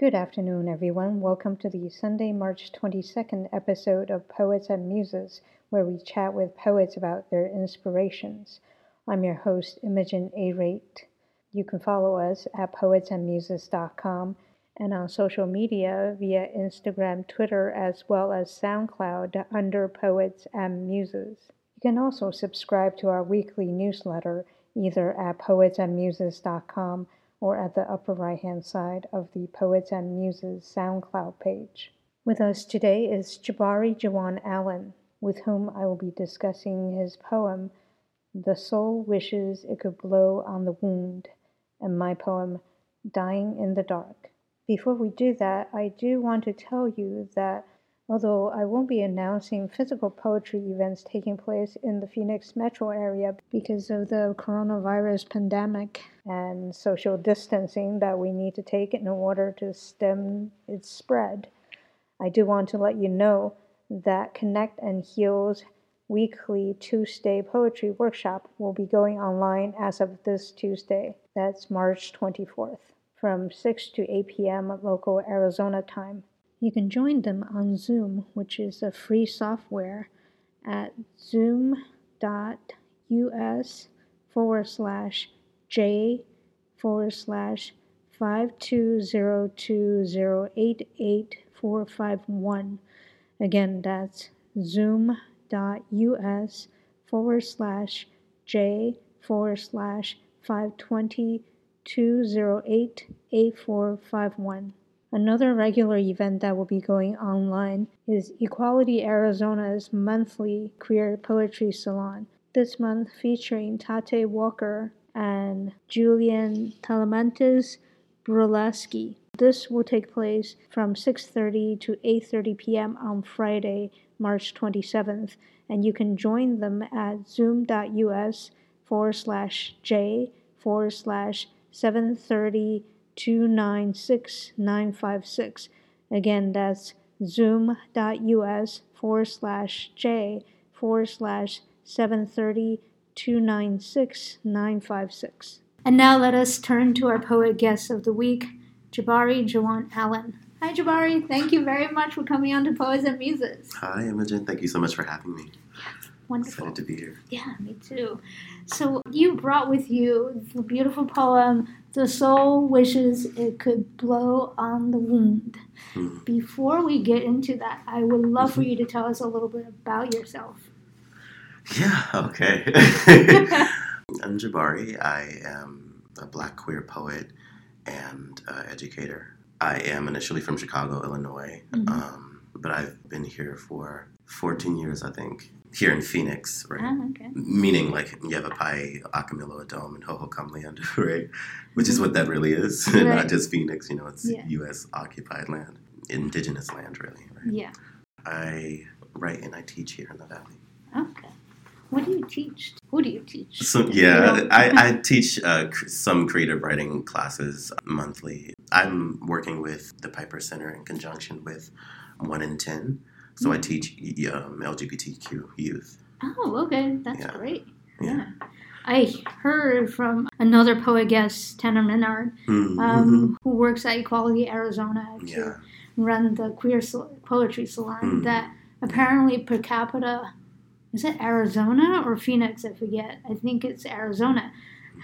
Good afternoon, everyone. Welcome to the Sunday, March 22nd episode of Poets and Muses, where we chat with poets about their inspirations. I'm your host, Imogen A. Rate. You can follow us at poetsandmuses.com and on social media via Instagram, Twitter, as well as SoundCloud under Poets and Muses. You can also subscribe to our weekly newsletter either at poetsandmuses.com or at the upper right hand side of the Poets and Muses SoundCloud page. With us today is Jabari Jawan Allen, with whom I will be discussing his poem, The Soul Wishes It Could Blow on the Wound, and my poem, Dying in the Dark. Before we do that, I do want to tell you that although I won't be announcing physical poetry events taking place in the Phoenix metro area because of the coronavirus pandemic and social distancing that we need to take in order to stem its spread, I do want to let you know that Connect and Heal's weekly Tuesday poetry workshop will be going online as of this Tuesday. That's March 24th from 6 to 8 p.m. local Arizona time. You can join them on Zoom, which is a free software, at zoom.us forward slash j forward slash 52020888451. Again, that's zoom.us forward slash j forward slash 520 208 8451. Another regular event that will be going online is Equality Arizona's monthly queer poetry salon. This month featuring Tate Walker and Julian Talamantes Burleski. This will take place from 6:30 to 8:30 p.m. on Friday, March 27th, and you can join them at zoom.us forward slash j forward slash 730 296 956. Again, that's zoom.us forward slash j forward slash 730 296 956. And now let us turn to our poet guest of the week, Jabari Jawan Allen. Hi, Jabari. Thank you very much for coming on to Poets and Muses. Hi, Imogen. Thank you so much for having me. Wonderful. Excited to be here. Yeah, me too. So you brought with you the beautiful poem, The Soul Wishes It Could Blow on the Wound. Mhm. Before we get into that, I would love for you to tell us a little bit about yourself. Yeah, okay. I'm Jabari. I am a black queer poet and uh, educator. I am initially from Chicago, Illinois, Mhm. um, but I've been here for 14 years, I think, here in Phoenix, right? Ah, okay. Meaning like Yavapai, Akimel O'odham, and Hohokamleanda, right? Which is what that really is. Right. Not just Phoenix, you know, it's Yeah. U.S. occupied land, indigenous land, really, right? Yeah. I write and I teach here in the Valley. Okay. What do you teach? Who do you teach? So yeah, I, I teach uh, cr- some creative writing classes monthly. I'm working with the Piper Center in conjunction with One in Ten. So I Mm. teach um, LGBTQ youth. Oh, okay. That's Yeah. great. Yeah. Yeah. I heard from another poet guest, Tanner Menard, Mhm. um, who works at Equality Arizona to yeah. run the queer poetry salon, Mm. that apparently per capita, is it Arizona or Phoenix? I forget. I think it's Arizona,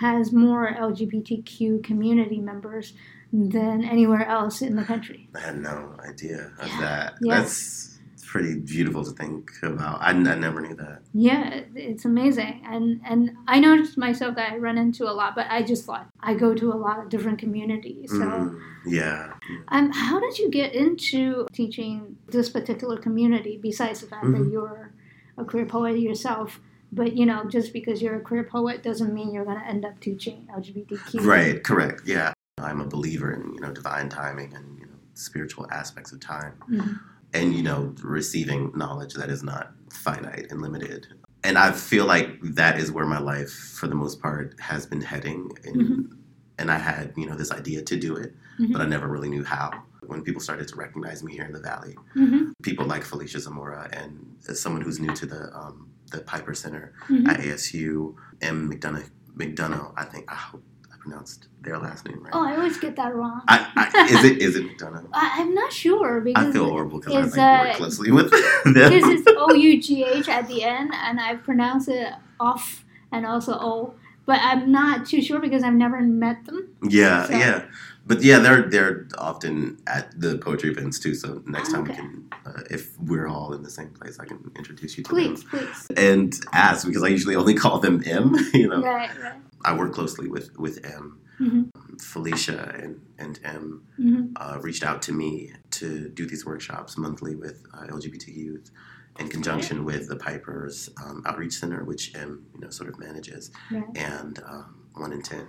has more LGBTQ community members than anywhere else in the country. I had no idea of Yeah. that. That's pretty beautiful to think about. I never knew that. Yeah, it's amazing, and and I noticed myself that I run into a lot, but I just thought I go to a lot of different communities. So, Mm, yeah. um, how did you get into teaching this particular community? Besides the fact that Mhm. you're a queer poet yourself, but you know, just because you're a queer poet doesn't mean you're going to end up teaching LGBTQ. Right, correct. Yeah. I'm a believer in, you know, divine timing and, you know, spiritual aspects of time. Mhm. And you know receiving knowledge that is not finite and limited and i feel like that is where my life for the most part has been heading and, Mhm. and i had you know this idea to do it Mhm. but i never really knew how when people started to recognize me here in the valley Mhm. people like felicia zamora and as someone who's new to the um, the piper center Mhm. at asu and mcdonough mcdonough i think i hope pronounced their last name right. Oh, I always get that wrong. I, I, is it is it McDonough? I, am not sure because I feel horrible because I like, uh, work closely with them. because it's O U G H at the end, and I pronounce it off and also O. But I'm not too sure because I've never met them. Yeah, So- yeah, but yeah, they're they're often at the poetry events too. So next time we can, uh, if we're all in the same place, I can introduce you to Please, them please. and ask because I usually only call them M. You know, Right, right. I work closely with with M. hmm Felicia and and M hmm uh, reached out to me to do these workshops monthly with uh, LGBT youth. In conjunction with the Pipers um, Outreach Center, which M, you know, sort of manages, Right. and um, one in ten,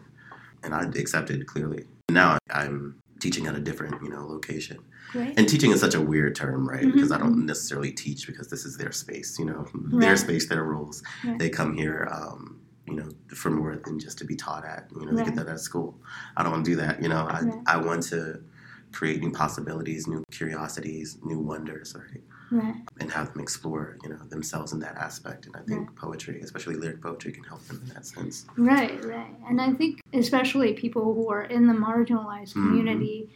and I accepted clearly. Now I'm teaching at a different, you know, location, Great. and teaching is such a weird term, right? Mhm. Because I don't necessarily teach because this is their space, you know, their space, their rules. Right. They come here, um, you know, for more than just to be taught at. You know, they get that at school. I don't want to do that. You know, I Right. I want to create new possibilities, new curiosities, new wonders, right? Right. and have them explore, you know, themselves in that aspect. And I think poetry, especially lyric poetry, can help them in that sense. Right, right. And I think especially people who are in the marginalized Mhm. community,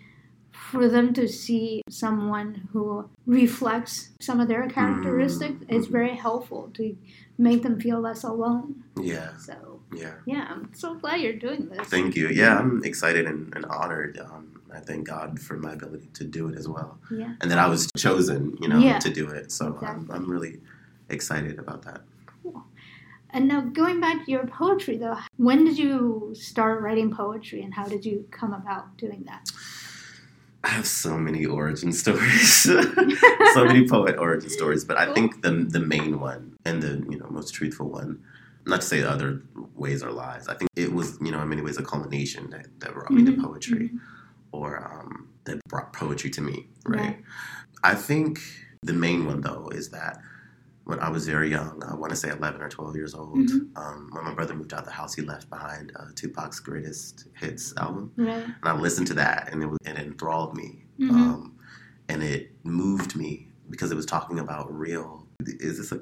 for them to see someone who reflects some of their characteristics, it's Mhm. very helpful to make them feel less alone. Yeah, So yeah. yeah, I'm so glad you're doing this. Thank you. Yeah, I'm excited and, and honored. Um, I thank God for my ability to do it as well, Yeah. and that I was chosen, you know, Yeah. to do it. So Exactly. I'm, I'm really excited about that. Cool. And now going back to your poetry though, when did you start writing poetry and how did you come about doing that? I have so many origin stories, so many poet origin stories. But I think the the main one and the you know most truthful one, not to say other ways are lies. I think it was you know in many ways a culmination that, that brought me to Mhm, poetry, mhm. or um, that brought poetry to me. Right? Right. I think the main one though is that when I was very young, I want to say 11 or 12 years old, Mhm. um, when my brother moved out the house, he left behind uh, Tupac's greatest hits album Right. and I listened to that, and it was, it enthralled me, Mhm. um, and it moved me because it was talking about real. Is this a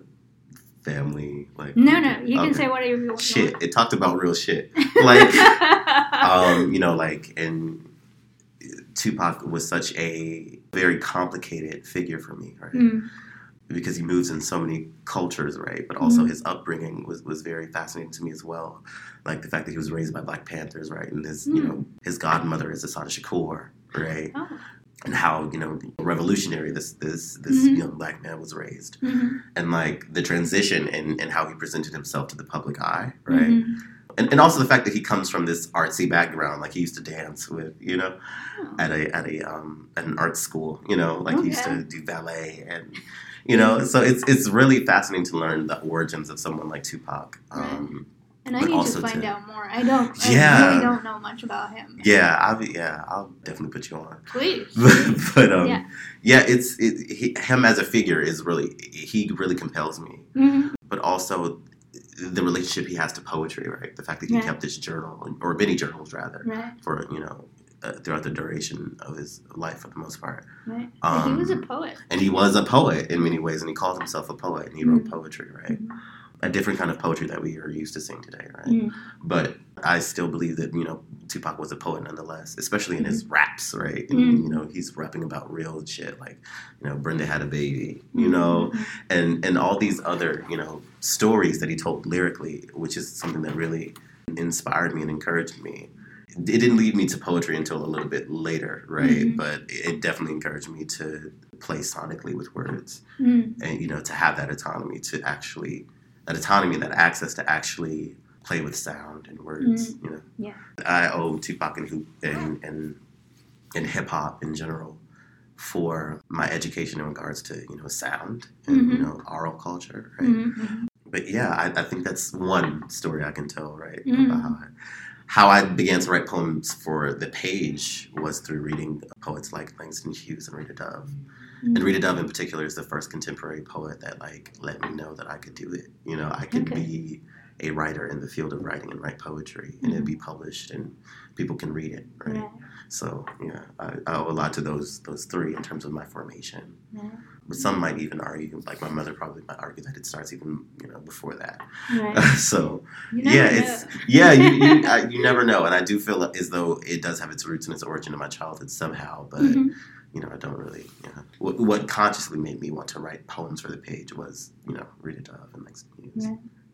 family like? No, no, you can Okay. say whatever you want. shit. It talked about real shit, like um, you know, like and Tupac was such a very complicated figure for me, right? Mm, because he moves in so many cultures, right? But also Mhm. his upbringing was, was very fascinating to me as well. Like the fact that he was raised by Black Panthers, right? And his, you Mm. know, his godmother is Assata Shakur, right? oh. And how, you know, revolutionary this this this Mhm. young black man was raised. Mhm, And like the transition and, and how he presented himself to the public eye, right? mhm. And, and also the fact that he comes from this artsy background, like he used to dance with, you know, Oh. at a at a um at an art school, you know, like he used to do ballet and you know, so it's it's really fascinating to learn the origins of someone like Tupac. Um, And I need to find to- out more. I don't. I Yeah. really don't know much about him. yeah, I'll yeah, I'll definitely put you on. Please. but um, Yeah. yeah. it's it, he, him as a figure is really he really compels me. Mhm, But also the relationship he has to poetry, right? The fact that he kept this journal or many journals rather Right. for you know uh, throughout the duration of his life for the most part. Right. Um, he was a poet. and he was a poet in many ways, and he called himself a poet, and he wrote Mhm. poetry, right? Mhm. A different kind of poetry that we are used to seeing today, right? Mm. But I still believe that you know Tupac was a poet nonetheless, especially in his raps, right? And Mhm. you know he's rapping about real shit, like you know Brenda had a baby, you know, Mhm. and and all these other you know stories that he told lyrically, which is something that really inspired me and encouraged me. It didn't lead me to poetry until a little bit later, right? Mhm. But it definitely encouraged me to play sonically with words Mm. and you know to have that autonomy to actually that autonomy that access to actually play with sound and words you know Yeah. i owe tupac and hoop and and, and hip-hop in general for my education in regards to you know sound and you Mhm. know oral culture right Mhm, mhm. but yeah I, I think that's one story i can tell right Mhm. about how I, how I began to write poems for the page was through reading poets like Langston Hughes and Rita Dove. And Mm. Rita Dove in particular is the first contemporary poet that like let me know that I could do it. You know, I could Okay. be a writer in the field of writing and write poetry, and it'd be published and people can read it, right? Right. So yeah, I, I owe a lot to those those three in terms of my formation. Yeah. But some might even argue, like my mother probably might argue that it starts even you know before that. Right. so yeah, know. it's yeah, you you, I, you never know, and I do feel as though it does have its roots and its origin in my childhood somehow, but Mhm. you know I don't really. You know, what, what consciously made me want to write poems for the page was you know Rita Dove and Lex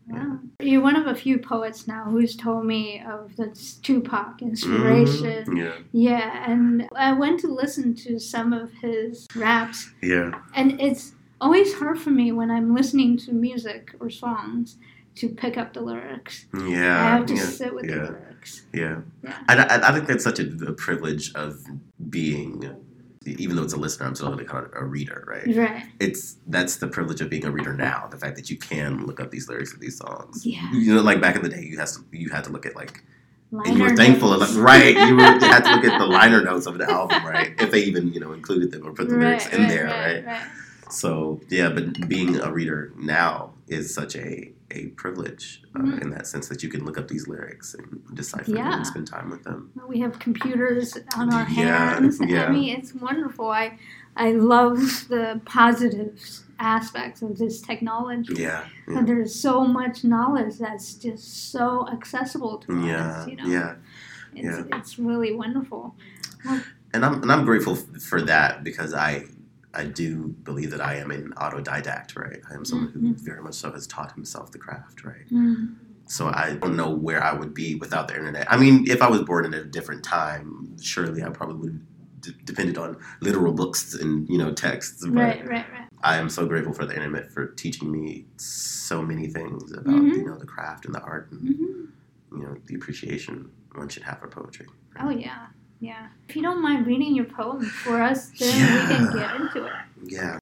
Yeah. You're one of a few poets now who's told me of the Tupac inspiration. Mhm. Yeah, Yeah, and I went to listen to some of his raps, yeah, and it's always hard for me when I'm listening to music or songs to pick up the lyrics. yeah. I have to yeah, sit with yeah. the lyrics. Yeah, Yeah. and I, I think that's such a, a privilege of being, even though it's a listener, I'm still going to call it a reader, right? Right. It's that's the privilege of being a reader now. The fact that you can look up these lyrics of these songs. Yeah. You know, like back in the day, you had to you had to look at like, and you were thankful, notes. of, right? You, were, you had to look at the liner notes of the album, right? If they even you know included them or put the lyrics in there, right? right. So yeah, but being a reader now is such a a privilege uh, Mhm. in that sense that you can look up these lyrics and decipher them and spend time with them. We have computers on our hands. yeah. I mean, it's wonderful. I I love the positive aspects of this technology. Yeah, yeah, And there's so much knowledge that's just so accessible to yeah, us. You know, yeah. it's, it's really wonderful. And I'm and I'm grateful f- for that because I I do believe that I am an autodidact, right? I am someone who Mhm. very much so has taught himself the craft, right? Mm. So I don't know where I would be without the internet. I mean, if I was born in a different time, surely I probably would have d- depended on literal books and you know texts. Right, right, right. I am so grateful for the internet for teaching me so many things about Mhm. you know the craft and the art and hmm you know the appreciation one should have for poetry. Oh yeah, yeah. If you don't mind reading your poem for us, then we can get into it. Yeah.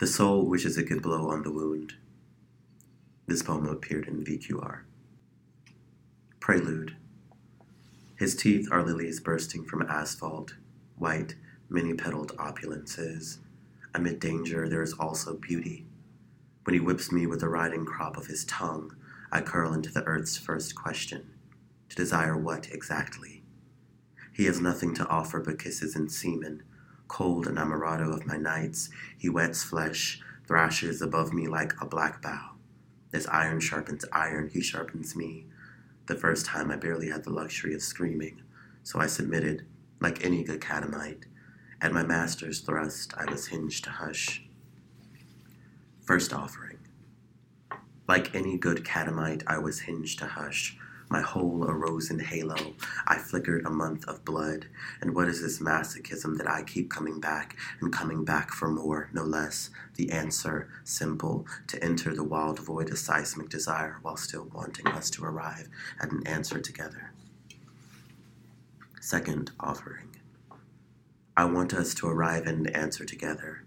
The soul wishes it could blow on the wound. This poem appeared in VQR. Prelude. His teeth are lilies bursting from asphalt, white, many petaled opulences. Amid danger, there is also beauty. When he whips me with the riding crop of his tongue, I curl into the earth's first question to desire what exactly? He has nothing to offer but kisses and semen, cold enamorado of my nights, he wets flesh, thrashes above me like a black bow. As iron sharpens iron, he sharpens me. The first time I barely had the luxury of screaming, so I submitted, like any good catamite. At my master's thrust, I was hinged to hush. First offering. Like any good catamite, I was hinged to hush. My whole arose in halo. I flickered a month of blood. And what is this masochism that I keep coming back and coming back for more, no less? The answer, simple, to enter the wild void of seismic desire while still wanting us to arrive at an answer together. Second offering. I want us to arrive at an answer together.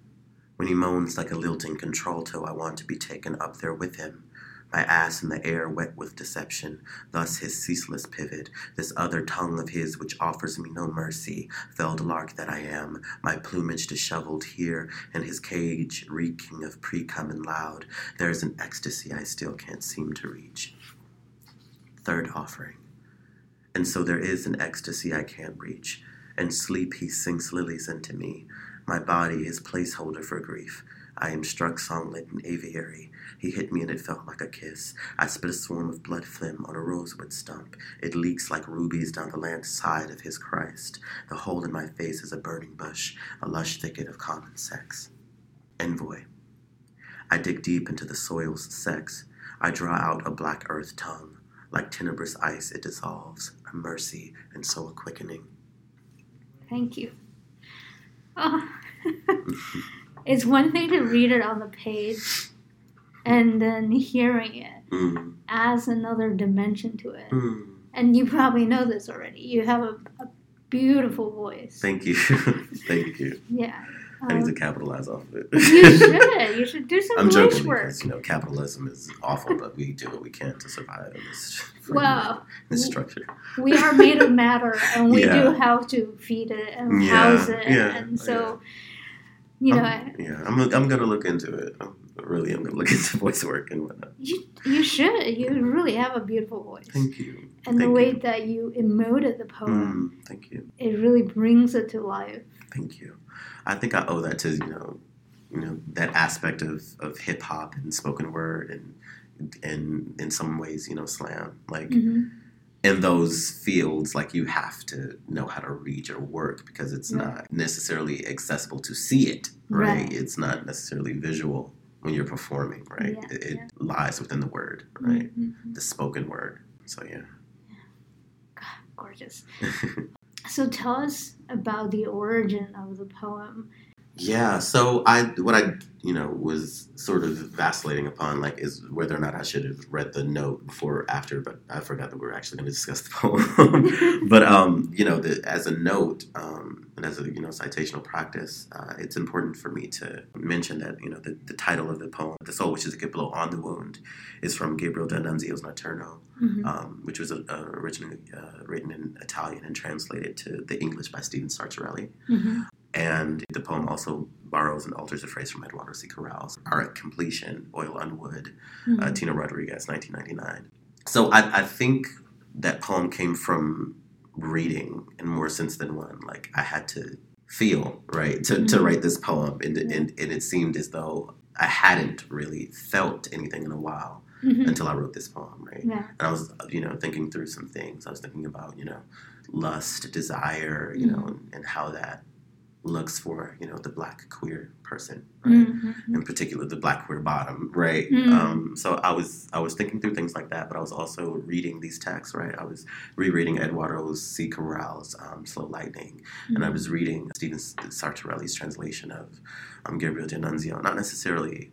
When he moans like a lilting contralto, I want to be taken up there with him. My ass in the air wet with deception, thus his ceaseless pivot, this other tongue of his which offers me no mercy, felled lark that I am, my plumage disheveled here, and his cage reeking of pre-cum and loud, there is an ecstasy I still can't seem to reach. Third offering. And so there is an ecstasy I can't reach, and sleep he sinks lilies into me, my body his placeholder for grief. I am struck songlit in aviary. He hit me and it felt like a kiss. I spit a swarm of blood phlegm on a rosewood stump. It leaks like rubies down the land side of his Christ. The hole in my face is a burning bush, a lush thicket of common sex. Envoy. I dig deep into the soil's sex. I draw out a black earth tongue. Like tenebrous ice, it dissolves, a mercy and so a quickening. Thank you. Oh. it's one thing to read it on the page and then hearing it Mm, adds another dimension to it. mm. And you probably know this already. You have a, a beautiful voice. Thank you. Thank you. yeah. I need to Um, capitalize off of it. you should. You should do some I'm joking work. because you know capitalism is awful, but we do what we can to survive in this, Well, this structure. we are made of matter, and we Yeah. do have to feed it and Yeah, house it, yeah, and so you know. I'm, yeah, I'm, I'm gonna look into it. Um, really am gonna look into voice work and whatnot. You you should. You really have a beautiful voice. Thank you. and the way you. that you emoted the poem, Mm, thank you. it really brings it to life. Thank you. I think I owe that to you know, you know that aspect of, of hip hop and spoken word and and in some ways you know slam like hmm in those fields like you have to know how to read your work because it's Right. not necessarily accessible to see it right, Right. it's not necessarily visual when you're performing right Yeah, it, it yeah. lies within the word right Mhm. the spoken word so yeah Gorgeous. So tell us about the origin of the poem. Yeah, so I what I you know was sort of vacillating upon like is whether or not I should have read the note before or after, but I forgot that we were actually going to discuss the poem. but um, you know, the, as a note um, and as a you know citational practice, uh, it's important for me to mention that you know the, the title of the poem, "The Soul Wishes It Could Blow on the Wound," is from Gabriel D'Annunzio's Notturno, Mhm. um, which was uh, originally uh, written in Italian and translated to the English by Stephen Sartarelli. Mhm. And the poem also borrows and alters a phrase from Eduardo C. Corral's Art Completion, Oil on Wood, uh, Mhm. Tino Rodriguez, 1999. So I, I think that poem came from reading in more sense than one. Like I had to feel, right, to, to Mhm. write this poem. And, Yeah. and, and it seemed as though I hadn't really felt anything in a while Mhm. until I wrote this poem, right? Yeah. And I was, you know, thinking through some things. I was thinking about, you know, lust, desire, you know, and, and how that looks for, you know, the black queer person, right? Mhm. In particular, the black queer bottom, right? Mm. Um, so I was, I was thinking through things like that, but I was also reading these texts, right? I was rereading Eduardo C. Corral's um, "Slow Lightning," and I was reading Stephen Sartarelli's translation of um, Gabriel D'Annunzio, not necessarily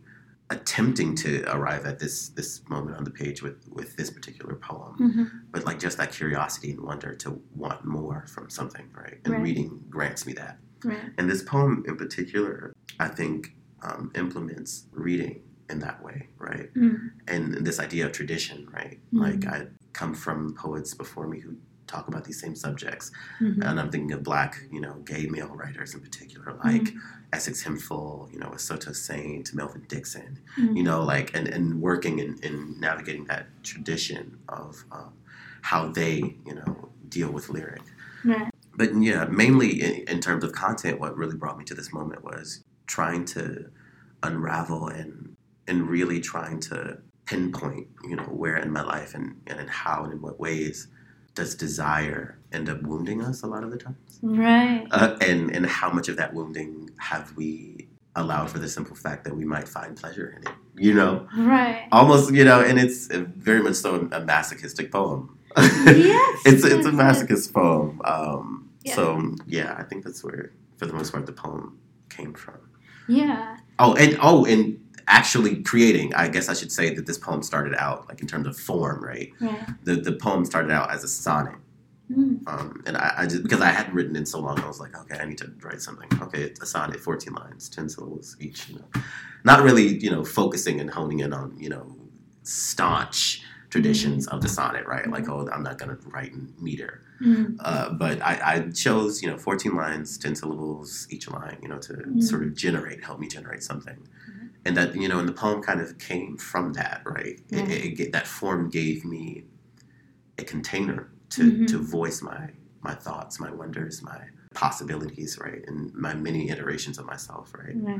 attempting to arrive at this this moment on the page with with this particular poem Mhm. but like just that curiosity and wonder to want more from something right and Right. reading grants me that Right. and this poem in particular i think um, implements reading in that way right Mm. and this idea of tradition right Mhm. like i come from poets before me who talk about these same subjects Mhm. and i'm thinking of black you know gay male writers in particular like essex hemphill you know Assotto Saint melvin dixon Mhm. you know, like and, and working and, and navigating that tradition of um, how they, you know, deal with lyric. Right. But yeah, mainly in, in terms of content, what really brought me to this moment was trying to unravel and and really trying to pinpoint, you know, where in my life and, and in how and in what ways does desire end up wounding us a lot of the times, Right. uh, and and how much of that wounding have we allowed for the simple fact that we might find pleasure in it, you know Right. almost you know and it's very much so a masochistic poem Yes, it's it's a yes, masochist poem um Yeah. so yeah i think that's where for the most part the poem came from Yeah. oh and oh and actually creating i guess i should say that this poem started out like in terms of form right Right. the the poem started out as a sonnet Mm. um, and I, I just because I hadn't written in so long, I was like, okay, I need to write something. Okay, it's a sonnet, fourteen lines, ten syllables each. You know, not really, you know, focusing and honing in on you know staunch traditions of the sonnet, right? Like, oh, I'm not gonna write in meter, Mm. uh, but I, I chose you know fourteen lines, ten syllables each line, you know, to Mm. sort of generate, help me generate something. Mhm. And that you know, and the poem kind of came from that, right? Yeah. It, it, that form gave me a container to Mhm. to voice my my thoughts, my wonders, my possibilities, right, and my many iterations of myself, right. Right.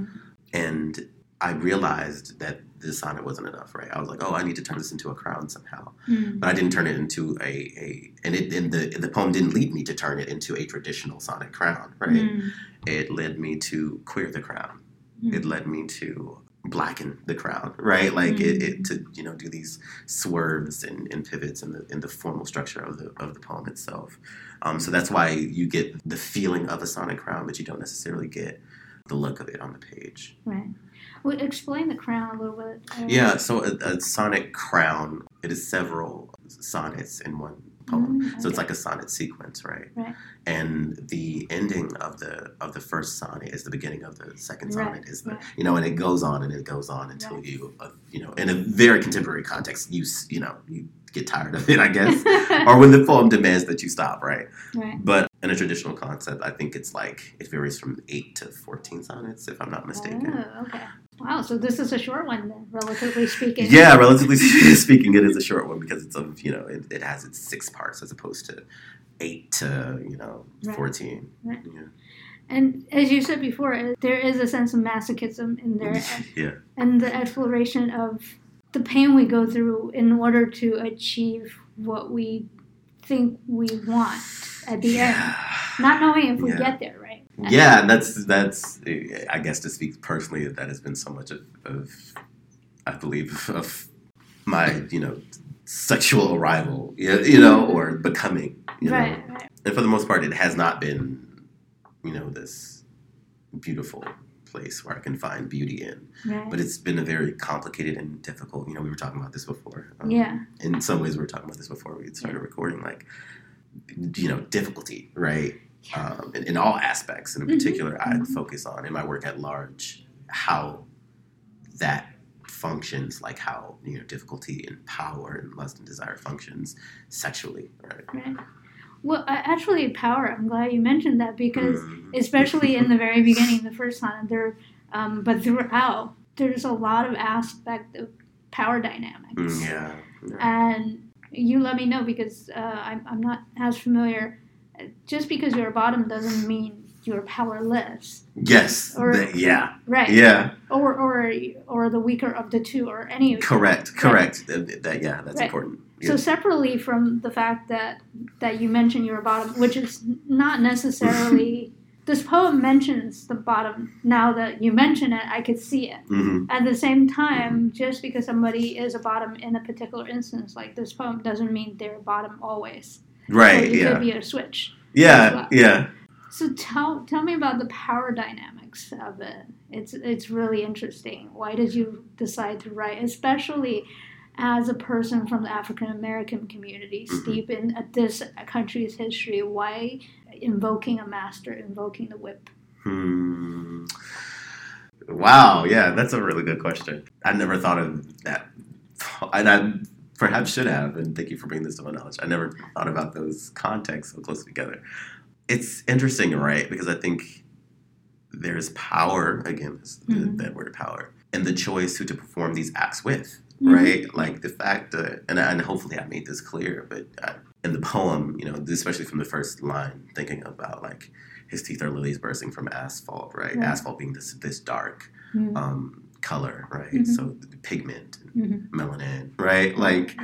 And I realized that the sonnet wasn't enough, right. I was like, oh, I need to turn this into a crown somehow, Mm. but I didn't turn it into a a and it and the the poem didn't lead me to turn it into a traditional sonnet crown, right. Mm. It led me to queer the crown Mm. it led me to blacken the crown right like it, it to you know do these swerves and, and pivots in the in the formal structure of the of the poem itself um, so that's why you get the feeling of a sonnet crown but you don't necessarily get the look of it on the page Right. Well, explain the crown a little bit. uh, yeah so a, a sonnet crown it is several sonnets in one poem Mm, so it's like a sonnet sequence right Right. and the ending of the of the first sonnet is the beginning of the second Right, sonnet is the right. you know and it goes on and it goes on until Right. you uh, you know in a very contemporary context you you know you get tired of it i guess or when the poem demands that you stop right right. but in a traditional concept i think it's like it varies from 8 to 14 sonnets if i'm not mistaken Oh, okay. Wow, so this is a short one then, relatively speaking. Yeah, relatively speaking, it is a short one because it's of you know it, it has its six parts as opposed to eight to you know Right. fourteen. Right. Yeah. And as you said before, uh, there is a sense of masochism in there, and, yeah. and the exploration of the pain we go through in order to achieve what we think we want at the end, not knowing if we Yeah. get there, right? Yeah, and that's that's I guess to speak personally, that has been so much of, of I believe of my you know sexual arrival, you know, or becoming, you know, Right, right. and for the most part, it has not been you know this beautiful place where I can find beauty in, right. but it's been a very complicated and difficult. You know, we were talking about this before. um, yeah, in some ways we were talking about this before we started recording like you know difficulty right um, in, in all aspects and in Mhm. particular i Mhm. focus on in my work at large how that functions like how you know difficulty and power and lust and desire functions sexually right right. Well, I- actually, power. I'm glad you mentioned that because Mm. especially in the very beginning, the first time there, um, but throughout, there's a lot of aspect of power dynamics. Mm, yeah, yeah. And you let me know because uh, I'm, I'm not as familiar. Just because you're a bottom doesn't mean you're powerless, yes or- th- yeah right? yeah Or or or the weaker of the two, or any. of correct correct Th- that yeah that's Right. important So separately from the fact that that you mentioned you're a bottom, which is not necessarily. this poem mentions the bottom. Now that you mention it, I could see it. Mhm. At the same time, just because somebody is a bottom in a particular instance, like this poem, doesn't mean they're a bottom always. Or right it yeah could be a switch. yeah well. yeah So tell tell me about the power dynamics of it. It's it's really interesting. Why did you decide to write, especially as a person from the African American community, Mhm. steep in uh, this country's history? Why invoking a master, invoking the whip? Hmm. Wow, yeah, that's a really good question. I never thought of that, and I perhaps should have. And thank you for bringing this to my knowledge. I never thought about those contexts so close together. It's interesting, right? Because I think there's power again, Mhm. that word power, and the choice who to perform these acts with, Mhm. right? Like the fact that, and, and hopefully I made this clear, but I, in the poem, you know, especially from the first line, thinking about like his teeth are lilies bursting from asphalt, right? Right. Asphalt being this this dark Mhm. um, color, right? Mhm. So pigment, Mhm. melanin, right? Like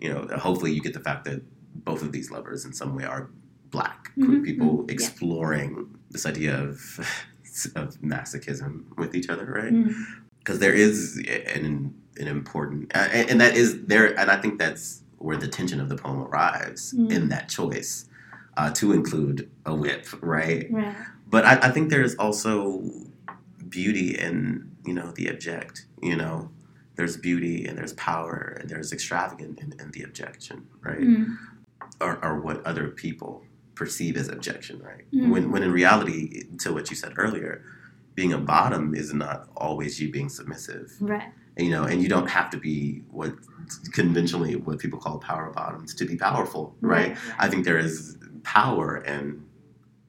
you know, hopefully you get the fact that both of these lovers in some way are black Mhm, people mhm, yeah. exploring this idea of of masochism with each other, right? Because there is an an important and, and that is there and I think that's where the tension of the poem arrives Mm. in that choice uh, to include a whip, right? Right. But I, I think there's also beauty in you know the object. You know, there's beauty and there's power and there's extravagant in, in the objection, right? Mm. Or, or what other people perceive as objection, right? Mm. When when in reality, to what you said earlier, being a bottom is not always you being submissive Right. and, you know, and you don't have to be what conventionally what people call power bottoms to be powerful, right? I think there is power in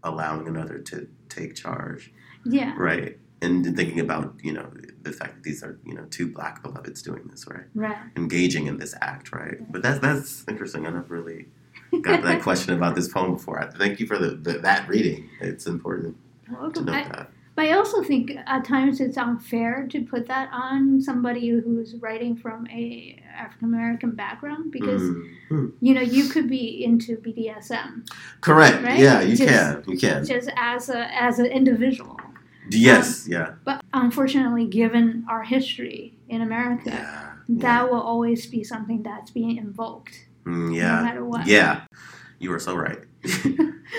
allowing another to take charge, Yeah. right? And thinking about you know the fact that these are you know two black beloveds doing this, right? Right. Engaging in this act, right? But that's that's interesting. I never really got that question about this poem before. Thank you for the, the that reading. It's important to Welcome. know I, that. But I also think at times it's unfair to put that on somebody who's writing from a African American background because Mm. you know you could be into BDSM Correct. Right? Yeah, you Just- can. You can. just as a as an individual. Yes. yeah. But unfortunately, given our history in America, Yeah. that will always be something that's being invoked, Mm, no yeah. matter what. Yeah, you are so right.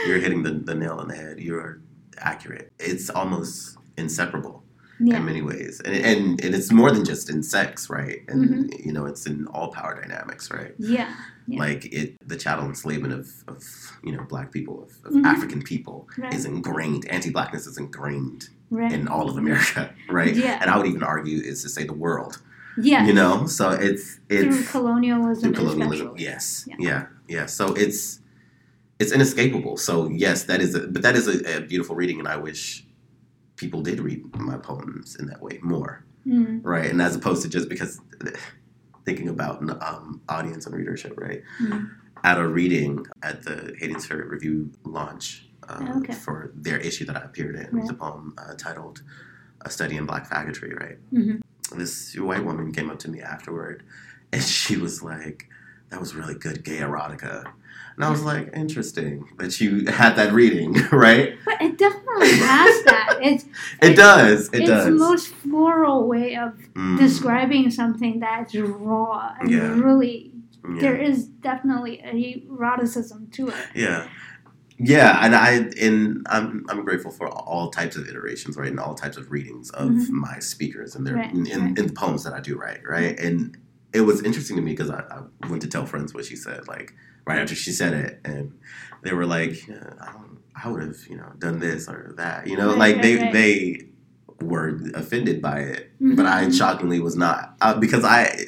You're hitting the, the nail on the head. You're accurate. It's almost inseparable yeah. in many ways, and, and and it's more than just in sex, right? And Mm-hmm. you know, it's in all power dynamics, right? yeah. Yeah. Like it, the chattel enslavement of, of you know black people, of, of Mhm. African people, Right. is ingrained. Anti-blackness is ingrained Right. in all of America, right? Yeah. And I would even argue is to say the world. yeah. You know, so it's it's Through colonialism, through colonialism. Yes, Yeah. yeah. yeah, So it's it's inescapable. So yes, that is, a, but that is a, a beautiful reading, and I wish people did read my poems in that way more. Mm. right? And as opposed to just because thinking about um, audience and readership, right? Mm. At a reading at the Hayden's Ferry Review launch um, Okay. for their issue that I appeared in, it was a poem uh, titled "A Study in Black Faggotry," right? Mhm. This white woman came up to me afterward, and she was like, "That was really good gay erotica." And I was like, interesting that you had that reading, right? But it definitely has that. It's It does. It it's does. the most floral way of Mm, describing something that's raw and Yeah. really yeah. there is definitely a eroticism to it. Yeah. Yeah, and I and I'm I'm grateful for all types of iterations, right, and all types of readings of Mhm. my speakers and their Right, in, in, right. in the poems that I do write, right, and it was interesting to me because I, I went to tell friends what she said, like right after she said it, and they were like, I, don't, I would have you know done this or that, you know, Right, like right, they right. they were offended by it, but I shockingly was not uh, because I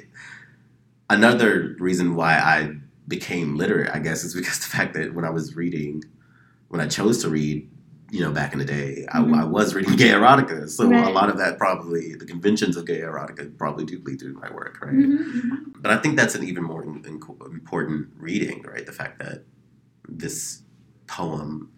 another reason why I became literate, I guess, is because the fact that when I was reading, when I chose to read, you know, back in the day, Mhm. I, I was reading gay erotica, so a lot of that probably the conventions of gay erotica probably do lead to my work, right? Mhm, mhm. But I think that's an even more in, in- important reading, right? The fact that this poem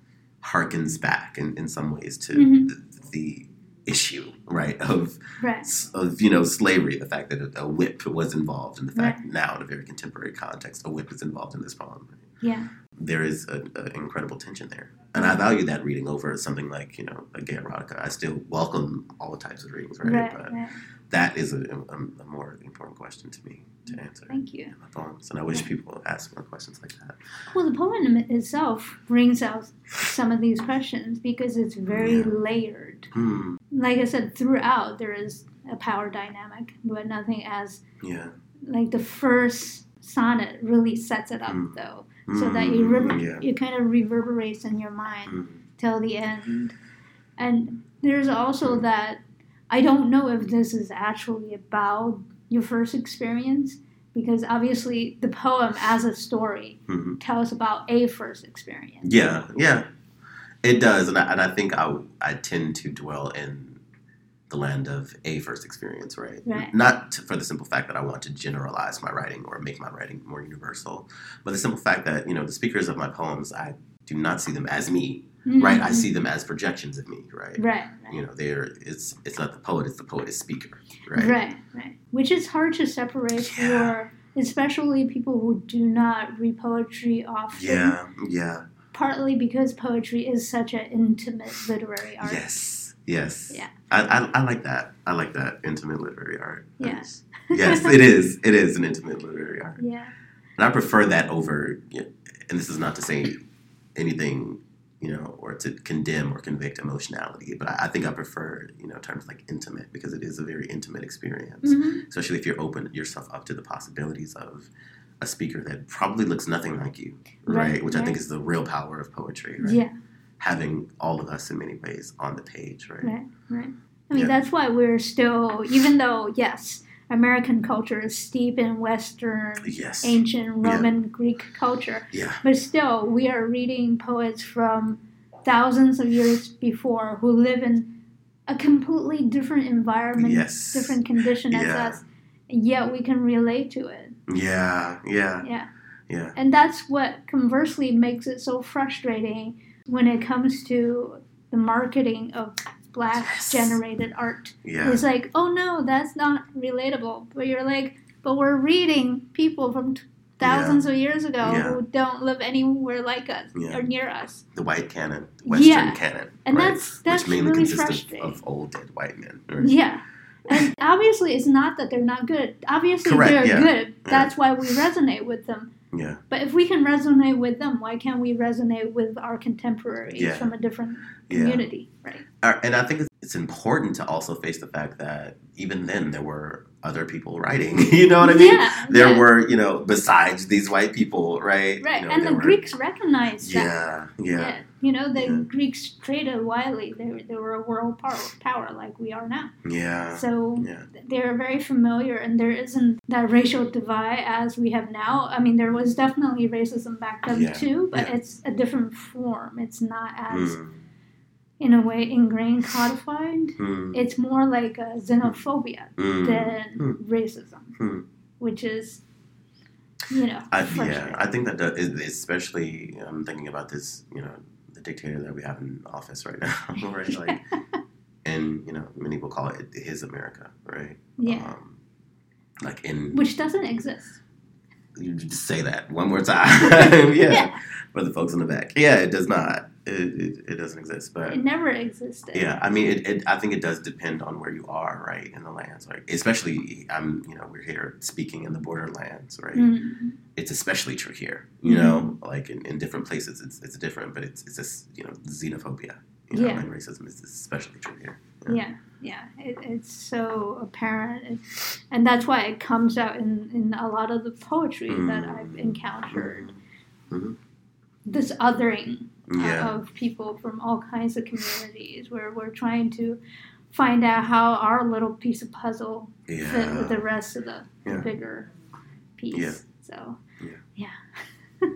harkens back in, in some ways to Mhm. the, the issue, right, of Right. of you know slavery, the fact that a, a whip was involved, and the fact now in a very contemporary context, a whip is involved in this poem. Yeah. There is an incredible tension there, and I value that reading over something like you know a gay erotica. I still welcome all types of readings, right? Right. but right. that is a, a, a more important question to me to answer Thank you. my poems, and I wish people ask more questions like that. Well, the poem itself brings out some of these questions because it's very Yeah. layered. Hmm. Like I said, throughout there is a power dynamic, but nothing as Yeah. like the first sonnet really sets it up Mm. though, so that it, Hmm, rever- yeah. it kind of reverberates in your mind Hmm. till the end. And there's also that I don't know if this is actually about your first experience because obviously the poem as a story Mhm. tells about a first experience. Yeah, yeah, it does, and I, and I think I I tend to dwell in the land of a first experience, right? Right. Not to, for the simple fact that I want to generalize my writing or make my writing more universal, but the simple fact that you know the speakers of my poems, I do not see them as me, right? I Mhm. see them as projections of me, right? Right, right. You know, they're it's it's not the poet, it's the poet is speaker, Right. right? right, Which is hard to separate Yeah. for especially people who do not read poetry often. Yeah, yeah, Partly because poetry is such an intimate literary art. yes, yes. Yeah. I, I, I like that. I like that intimate literary art. Yeah. Yes. yes, it is. It is an intimate literary art. Yeah. And I prefer that over, and this is not to say anything, you know, or to condemn or convict emotionality, but I, I think I prefer, you know, terms like intimate because it is a very intimate experience, Mhm. especially if you're open yourself up to the possibilities of a speaker that probably looks nothing like you, right? Right, Which I think is the real power of poetry, right? Yeah. Having all of us in many ways on the page, right? Right. Right. I mean, Yeah. that's why we're still, even though, yes, American culture is steep in Western, Yes. ancient Roman, Greek culture, Yeah. but still, we are reading poets from thousands of years before who live in a completely different environment, Yes. different condition as Yeah. us, yet we can relate to it. Yeah. Yeah. Yeah. Yeah. And that's what conversely makes it so frustrating when it comes to the marketing of black Yes. generated art. Yeah. It's like, oh no, that's not relatable. But you're like, but we're reading people from t- thousands of years ago Yeah. who don't live anywhere like us Yeah. or near us. The white canon, Western Yeah. canon, And right? that's that's which mainly really consists of, frustrating. of old dead white men. right? Yeah. And obviously, it's not that they're not good. Obviously, Correct, they're yeah. good. That's why we resonate with them. Yeah. But if we can resonate with them, why can't we resonate with our contemporaries Yeah. from a different Yeah. community? Right. Uh, And I think it's- important to also face the fact that even then there were other people writing. you know what I mean? Yeah. There yeah. were, you know, besides these white people, right? Right. You know, and the were- Greeks recognized that. Yeah, yeah, You know, the Yeah. Greeks traded widely. They, were- they were a world power, power like we are now. yeah, So yeah, they're very familiar, and there isn't that racial divide as we have now. I mean, there was definitely racism back then Yeah, too, but yeah. it's a different form. It's not as Mm, in a way ingrained, codified. Mm, It's more like a xenophobia mm. than Hmm. racism, Hmm. which is, you know, I, yeah. I think that does, especially I'm thinking about this, you know, the dictator that we have in office right now, right? Like, and you know, many will call it his America, right? yeah, Um, like in which doesn't exist. you just say that one more time, yeah, Yeah. For the folks in the back, yeah, it does not. It, it, it doesn't exist, but It never existed. yeah, I mean, it, it. I think it does depend on where you are, right, in the lands. Like, especially, I'm, you know, we're here speaking in the borderlands, right? Mhm. It's especially true here, you know. Like in, in different places, it's it's different, but it's it's just you know xenophobia, you know, Yeah. and racism is especially true here. Yeah, yeah, it, it's so apparent, and that's why it comes out in, in a lot of the poetry that Mm. I've encountered. Mhm. This othering Uh, yeah, of people from all kinds of communities, where we're trying to find out how our little piece of puzzle fit with the rest of the, Yeah. bigger piece. Yeah. So, Yeah. yeah.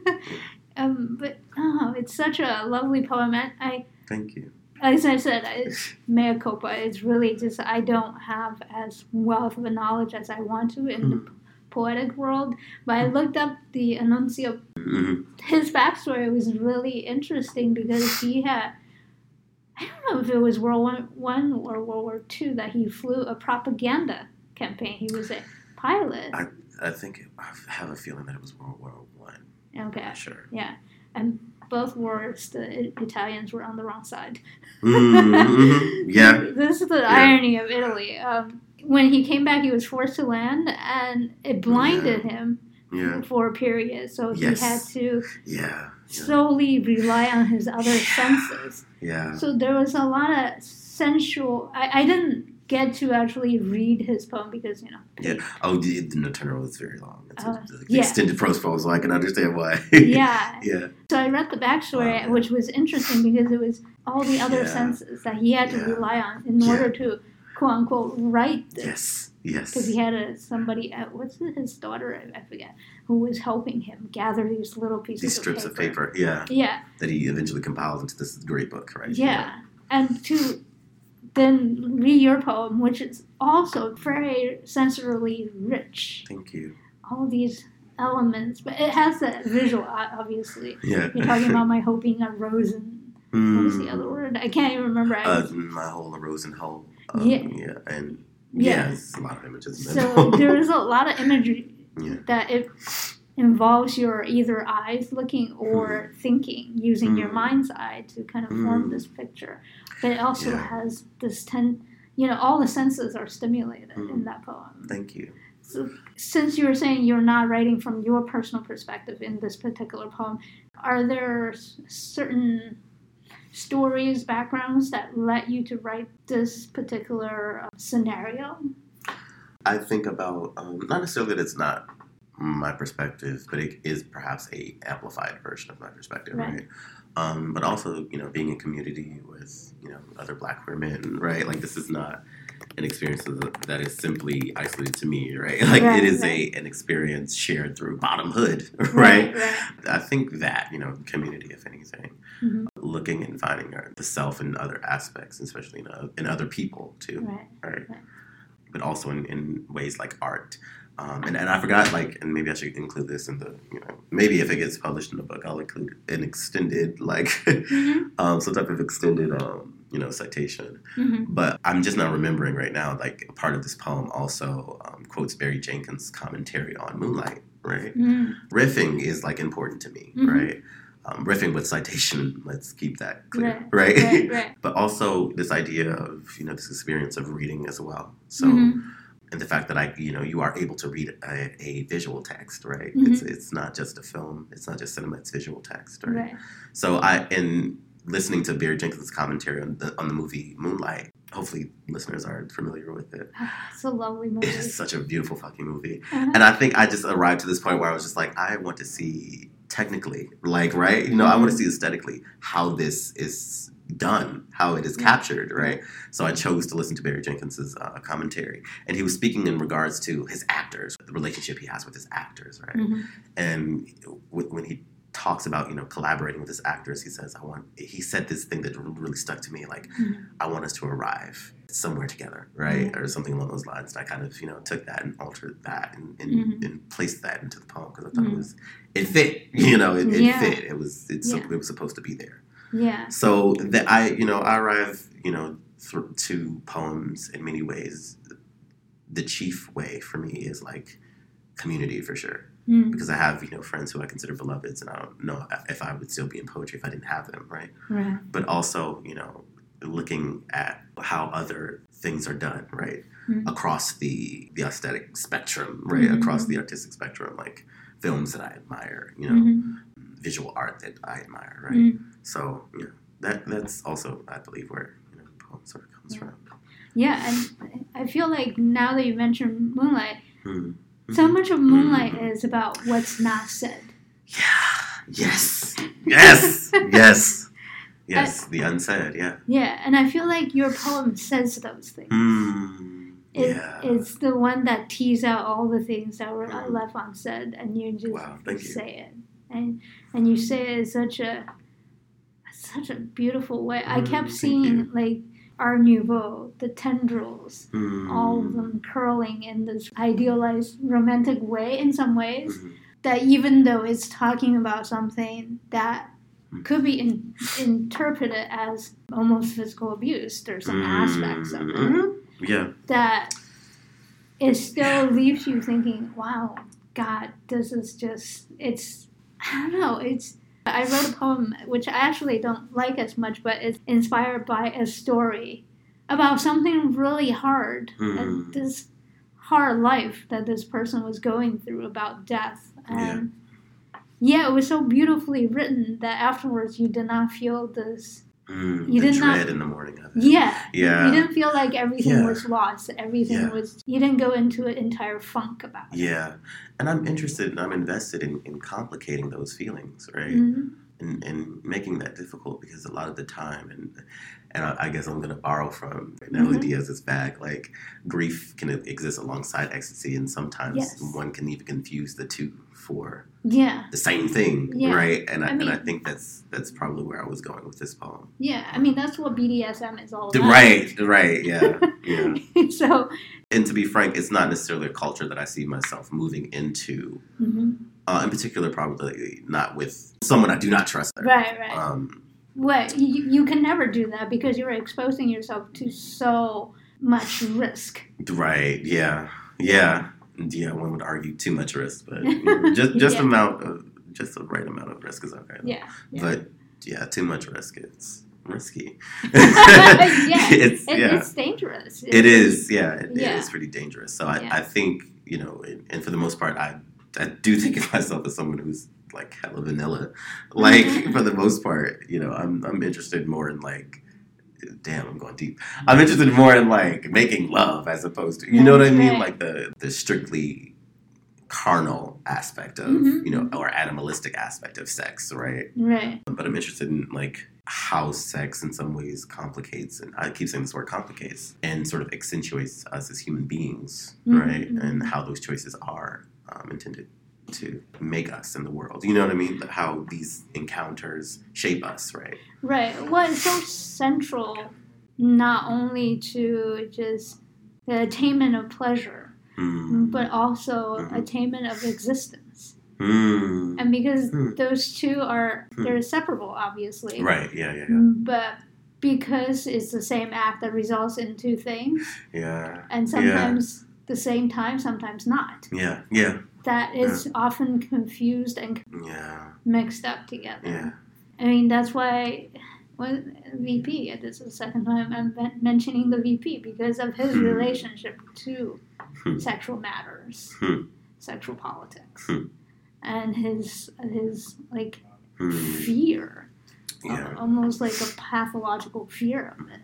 um, but oh, it's such a lovely poem. And I, thank you. as I said, it's mea culpa. It's really just I don't have as wealth of a knowledge as I want to in the hmm. Poetic world. But I looked up D'Annunzio. hmm His backstory was really interesting because he had. I don't know if it was World War One or World War Two that he flew a propaganda campaign. He was a pilot. I, I think I have a feeling that it was World War One. I'm Okay. not sure. Yeah, and both wars, the Italians were on the wrong side. Mhm. Yeah, this is the Yeah. irony of Italy. Um, when he came back, he was forced to land, and it blinded him yeah, for a period. So he had to yeah, yeah, solely rely on his other senses. yeah. So there was a lot of sensual. I, I didn't get to actually read his poem because you know. Yeah. Oh, the, the Nocturnal is very long. It's Uh, a, the yeah. extended prose poem, so I can understand why. Yeah. yeah. So I read the backstory, Wow. which was interesting because it was all the other Yeah. senses that he had to rely on in Yeah. order to quote unquote write this. Yes. Yes. because he had a, somebody at what's it, his daughter I, I forget who was helping him gather these little pieces These strips of of paper. paper, yeah, Yeah, that he eventually compiled into this great book, right? yeah, and to then read your poem, which is also very sensorily rich. Thank you. All these elements, but it has that visual, obviously. Yeah. You're talking about my hoping a rose and what was the Mm. other word? I can't even remember. Uh, my whole rose and hole. Um, Yeah. Yeah. And Yeah. it's a lot of images. so there is a lot of imagery yeah. that it involves your either eyes looking or thinking using your Mm. mind's eye to kind of form Mm. this picture but it also Yeah. has this ten you know all the senses are stimulated in Mm. that poem Thank you. so since you were saying you're not writing from your personal perspective in this particular poem are there certain stories backgrounds that led you to write this particular uh, scenario I think about um, not necessarily that it's not my perspective, but it is perhaps a amplified version of my perspective, Right. right? Um, but also, you know, being in community with you know other Black women, right? Like this is not an experience that is simply isolated to me, right? Like Right, it is right. a an experience shared through Bottom Hood, right? right I think that you know community, if anything, Mhm. looking and finding the self in other aspects, especially in, uh, in other people too right. But also in, in ways like art. Um, and, and I forgot, like, and maybe I should include this in the, you know, maybe if it gets published in the book, I'll include an extended, like, Mhm. um, some type of extended, um, you know, citation. Mhm. But I'm just not remembering right now, like, a part of this poem also um, quotes Barry Jenkins' commentary on Moonlight, right? Mm. Riffing is, like, important to me, Mhm. right? Um, riffing with citation, let's keep that clear, Right, right? right, right. but also this idea of you know this experience of reading as well so Mhm. and the fact that i you know you are able to read a, a visual text right it's it's not just a film it's not just cinema it's visual text right, Right. so i in listening to barry jenkins commentary on the on the movie moonlight hopefully listeners are familiar with it It's a lovely movie. it is such a beautiful fucking movie Uh-huh. and I think I just arrived to this point where I was just like, I want to see technically, like, right? You know, I want to see aesthetically how this is done, how it is captured, right? So I chose to listen to Barry Jenkins's uh, commentary, and he was speaking in regards to his actors, the relationship he has with his actors, right? Mhm. And w- when he talks about you know collaborating with this actress. He says, "I want." He said this thing that really stuck to me. Like, Mhm. I want us to arrive somewhere together, right, Mhm. or something along those lines. And I kind of you know took that and altered that and and, Mhm. and placed that into the poem because I thought it was it fit. You know, it, it Yeah. fit. It was it's Yeah. it was supposed to be there. Yeah. So that I, you know, I arrive, you know, through to poems in many ways. The chief way for me is like community for sure, Mm. because I have, you know, friends who I consider beloveds, and I don't know if- I would still be in poetry if I didn't have them, right? Right. But also, you know, looking at how other things are done, right, Mhm. across the the aesthetic spectrum, right, Mhm. across the artistic spectrum, like films that I admire, you know, Mhm. visual art that I admire, right. Mm. So yeah, that that's also I believe where you know poem sort of comes Yeah. from. Yeah, and I feel like now that you mentioned Moonlight, Hmm. So much of Moonlight Mhm. is about what's not said. Yeah. Yes. Yes. yes. Yes. The unsaid. Yeah. Yeah, and I feel like your poem says those things. Hmm. It, yeah. It's the one that tease out all the things that were Mm. left unsaid, and you just Wow, thank you. say it, and and you say it in such a such a beautiful way. I Mm, kept seeing like Art Nouveau, the tendrils, Hmm. all of them curling in this idealized romantic way in some ways. Mhm. That even though it's talking about something that Mm. could be in, interpreted as almost physical abuse, there's some aspects of it Mhm. Yeah. that it still leaves you thinking, wow, God, this is just, it's, I don't know, it's, I wrote a poem which I actually don't like as much, but it's inspired by a story about something really hard, and hmm. this hard life that this person was going through about death. And yeah. it was so beautifully written that afterwards you did not feel this, Mm, You the did not- in the morning of it. yeah, Yeah. you didn't feel like everything Yeah. was lost. Everything Yeah. was. You didn't go into an entire funk about it. Yeah. And I'm interested and I'm invested in, in complicating those feelings, right? Mhm. and, and making that difficult because a lot of the time and and I, I guess I'm gonna borrow from Natalie Mhm. Diaz's bag like grief can exist alongside ecstasy and sometimes Yes. one can even confuse the two for Yeah, the same thing Yeah. right and I, I and I think that's that's probably where I was going with this poem yeah. I mean, that's what BDSM is all about. right right yeah yeah so, and to be frank it's not necessarily a culture that I see myself moving into mhm. uh, in particular probably not with someone I do not trust right, right. um, what you, you can never do that because you're exposing yourself to so much risk. Right. Yeah. Yeah. Yeah. One would argue too much risk, but just just Yeah. amount of just the right amount of risk is okay. Yeah. yeah. But yeah, too much risk it's risky. yeah, it's It, yeah. It's dangerous. It is. Yeah. It, Yeah. it is pretty dangerous. So I. I think you know, and, and for the most part, I I do think of myself as someone who's like hella vanilla. Like for the most part, you know, I'm I'm interested more in like. Damn, I'm going deep. I'm interested more in like making love as opposed to you know what I mean, like the the strictly carnal aspect of Mhm. you know or animalistic aspect of sex, right? Right. But I'm interested in like how sex in some ways complicates, and I keep saying this word complicates, and sort of accentuates us as human beings, Mhm, right? mhm. And how those choices are um, intended to make us in the world. You know what I mean? How these encounters shape us, right? Right. Well, it's so central not only to just the attainment of pleasure, Mm. but also Mhm. attainment of existence. Mm. And because Hmm. those two are Hmm. they're separable, obviously. Right. Yeah. Yeah. Yeah. But because it's the same act that results in two things, Yeah. and sometimes the same time, sometimes not. Yeah. Yeah. That is often confused and Yeah. mixed up together. Yeah. I mean, that's why well, VP, this is the second time I'm mentioning the VP because of his Hmm. relationship to Hmm. sexual matters, Hmm. sexual politics, Hmm. and his his like fear, Yeah. al- almost like a pathological fear of it.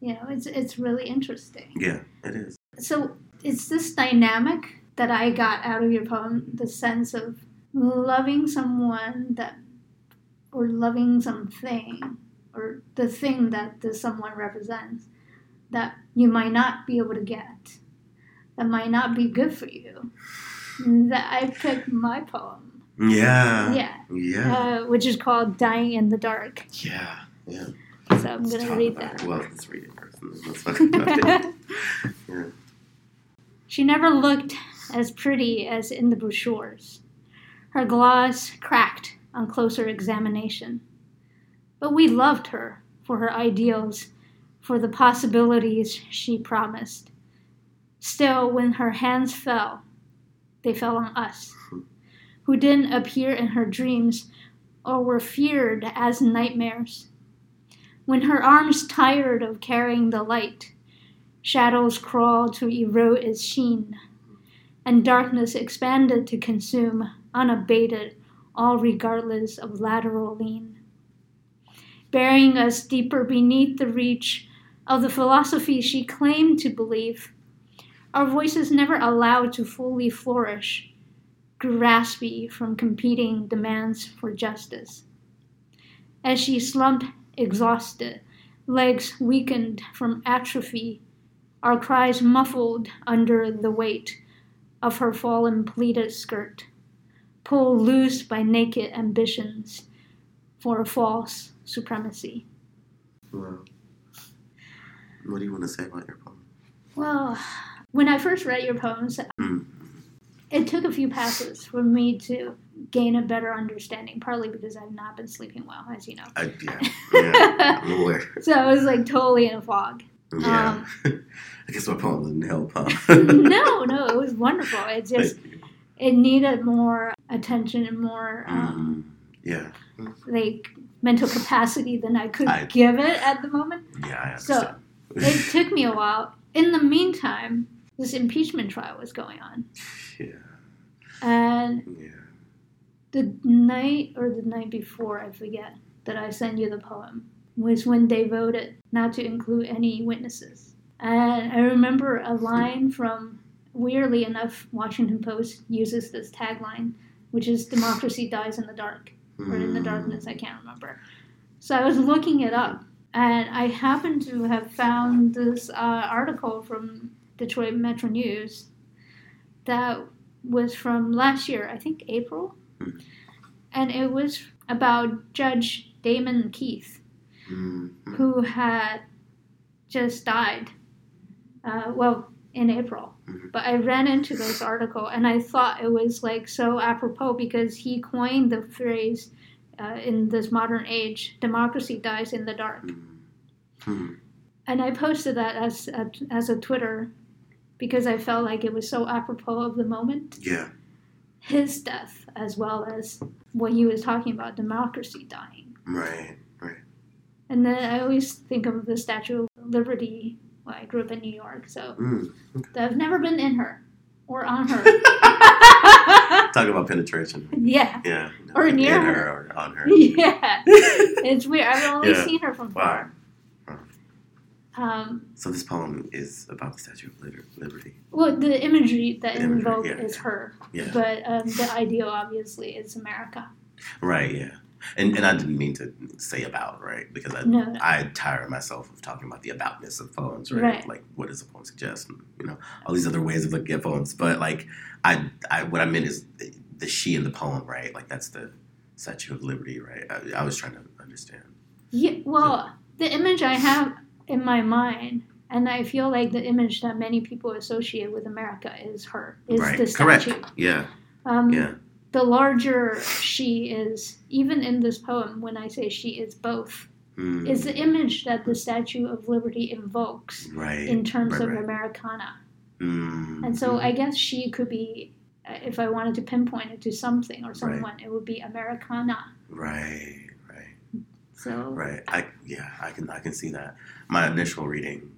You know, it's it's really interesting. Yeah. It is. So it's this dynamic that I got out of your poem, the sense of loving someone that, or loving something, or the thing that the someone represents, that you might not be able to get, that might not be good for you. That I picked my poem Yeah. Yeah. Yeah. Uh, which is called Dying in the Dark. yeah. Yeah. So I'm going to read that. it. Well, let's read it first. Let's talk about it. Yeah. She never looked as pretty as in the brochures. Her gloss cracked on closer examination. But we loved her for her ideals, for the possibilities she promised. Still, when her hands fell, they fell on us, who didn't appear in her dreams or were feared as nightmares. When her arms tired of carrying the light, shadows crawled to erode its sheen, and darkness expanded to consume, unabated, all regardless of lateral lean. Burying us deeper beneath the reach of the philosophy she claimed to believe, our voices never allowed to fully flourish, grew raspy from competing demands for justice. As she slumped exhausted, legs weakened from atrophy, our cries muffled under the weight of her fallen pleated skirt, pulled loose by naked ambitions for a false supremacy. Wow. What do you want to say about your poem? Well, when I first read your poems, Mm. it took a few passes for me to gain a better understanding, partly because I've not been sleeping well, as you know. I, yeah. Yeah. I'm aware. So I was like totally in a fog. Yeah. I guess my poem didn't help, huh? no, no, it was wonderful. It just it needed more attention and more um, Mm, yeah. like mental capacity than I could I- give it at the moment. Yeah, I So. It took me a while. In the meantime, this impeachment trial was going on, yeah. and Yeah. the night or the night before, I forget, that I sent you the poem was when they voted not to include any witnesses. And I remember a line from, weirdly enough, Washington Post uses this tagline, which is "Democracy dies in the dark." or in the Mm. darkness, I can't remember. So I was looking it up, and I happened to have found this uh, article from Detroit Metro News that was from last year, I think April, Mhm. and it was about Judge Damon Keith, Mm, mm. who had just died. Uh, well, in April. Mhm. But I ran into this article and I thought it was like so apropos because he coined the phrase uh, in this modern age democracy dies in the dark. Mm. Mm. And I posted that as a, as a Twitter because I felt like it was so apropos of the moment. Yeah. His death, as well as what he was talking about democracy dying. Right. And then I always think of the Statue of Liberty. Well, I grew up in New York, so Mm. I've never been in her or on her. Talk about penetration. yeah, Yeah. Or In near her her. or on her. yeah. It's weird. I've only Yeah. seen her from Wow. far. Um, So this poem is about the Statue of Liberty. well, the imagery that The imagery, invoked yeah. is her, Yeah. but um, the ideal obviously is America. Right. Yeah. And and I didn't mean to say about right because I No. I tire myself of talking about the aboutness of poems. Right. Right. Like what does a poem suggest? And, you know all these other ways of looking at poems. But like I I what I meant is the, the she in the poem. Right. Like that's the Statue of Liberty. Right. I, I was trying to understand. Yeah, well, the image I have in my mind, and I feel like the image that many people associate with America is her, is right. the Correct. statue. Yeah. Um, Yeah. The larger she is, even in this poem, when I say she is both, Mm. is the image that the Statue of Liberty invokes right. in terms right, of right. Americana. Mm. And so Mm. I guess she could be, uh, if I wanted to pinpoint it to something or someone, it would be Americana. Right. Right. So Right. I yeah, I can I can see that. My initial reading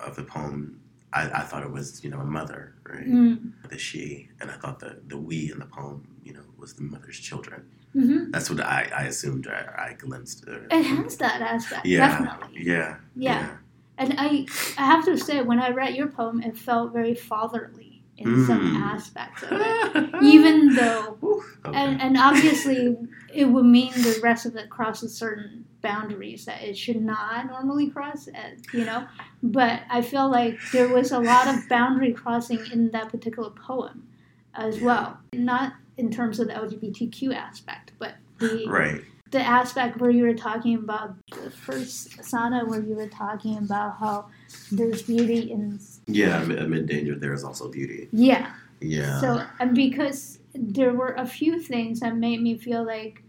of the poem, I, I thought it was you know a mother, right? mm, The she, and I thought the the we in the poem, you know, was the mother's children. mhm. That's what I, I assumed. I, I glimpsed. Or, it has that aspect, yeah, definitely. yeah, Yeah. And I, I have to say, when I read your poem, it felt very fatherly in some Mm. aspects of it. Even though, okay. and, and obviously, it would mean the rest of it crosses certain boundaries that it should not normally cross, uh, you know? But I feel like there was a lot of boundary crossing in that particular poem as well. Not in terms of the LGBTQ aspect, but the Right. the aspect where you were talking about the first sonnet, where you were talking about how there's beauty in Yeah, amid danger, there is also beauty. yeah. Yeah. So and because there were a few things that made me feel like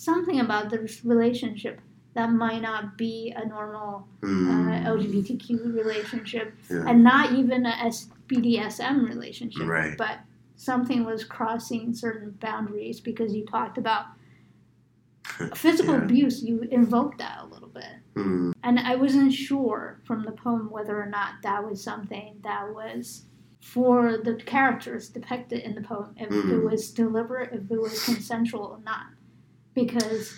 something about this relationship that might not be a normal Mm, uh, LGBTQ relationship, yeah. and not even a SBDSM relationship, Right. but something was crossing certain boundaries because you talked about physical Yeah. abuse. You invoked that a little bit. Mm, And I wasn't sure from the poem whether or not that was something that was for the characters depicted in the poem, if it Mhm. was deliberate, if it was consensual or not. Because,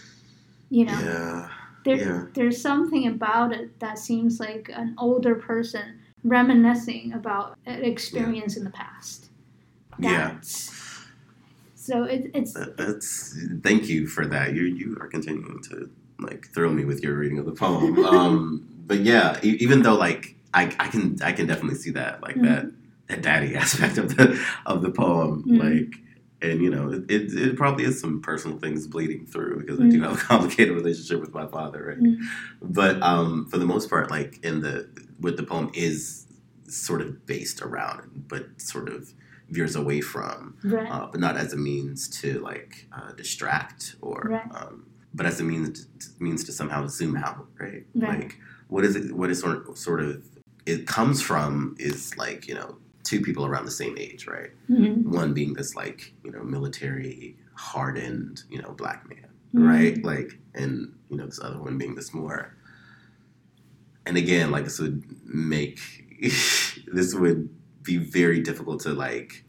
you know, yeah. there, yeah. there's something about it that seems like an older person reminiscing about an experience in the past. Yeah. So it, it's That's thank you for that. You you are continuing to like thrill me with your reading of the poem. Um, but yeah, even though like I, I can I can definitely see that like that that daddy aspect of the of the poem Mhm. like and you know it, it, it probably is some personal things bleeding through because I do have a complicated relationship with my father right Mm. but um for the most part like in the what the poem is sort of based around but sort of veers away from right. uh, but not as a means to like uh, distract or Right. um, but as a means means to somehow zoom out right? Right. like what is it what is sort of, sort of it comes from is like you know two people around the same age right Mhm. one being this like you know military hardened you know black man Mhm. right like and you know this other one being this more and again like this would make this would be very difficult to like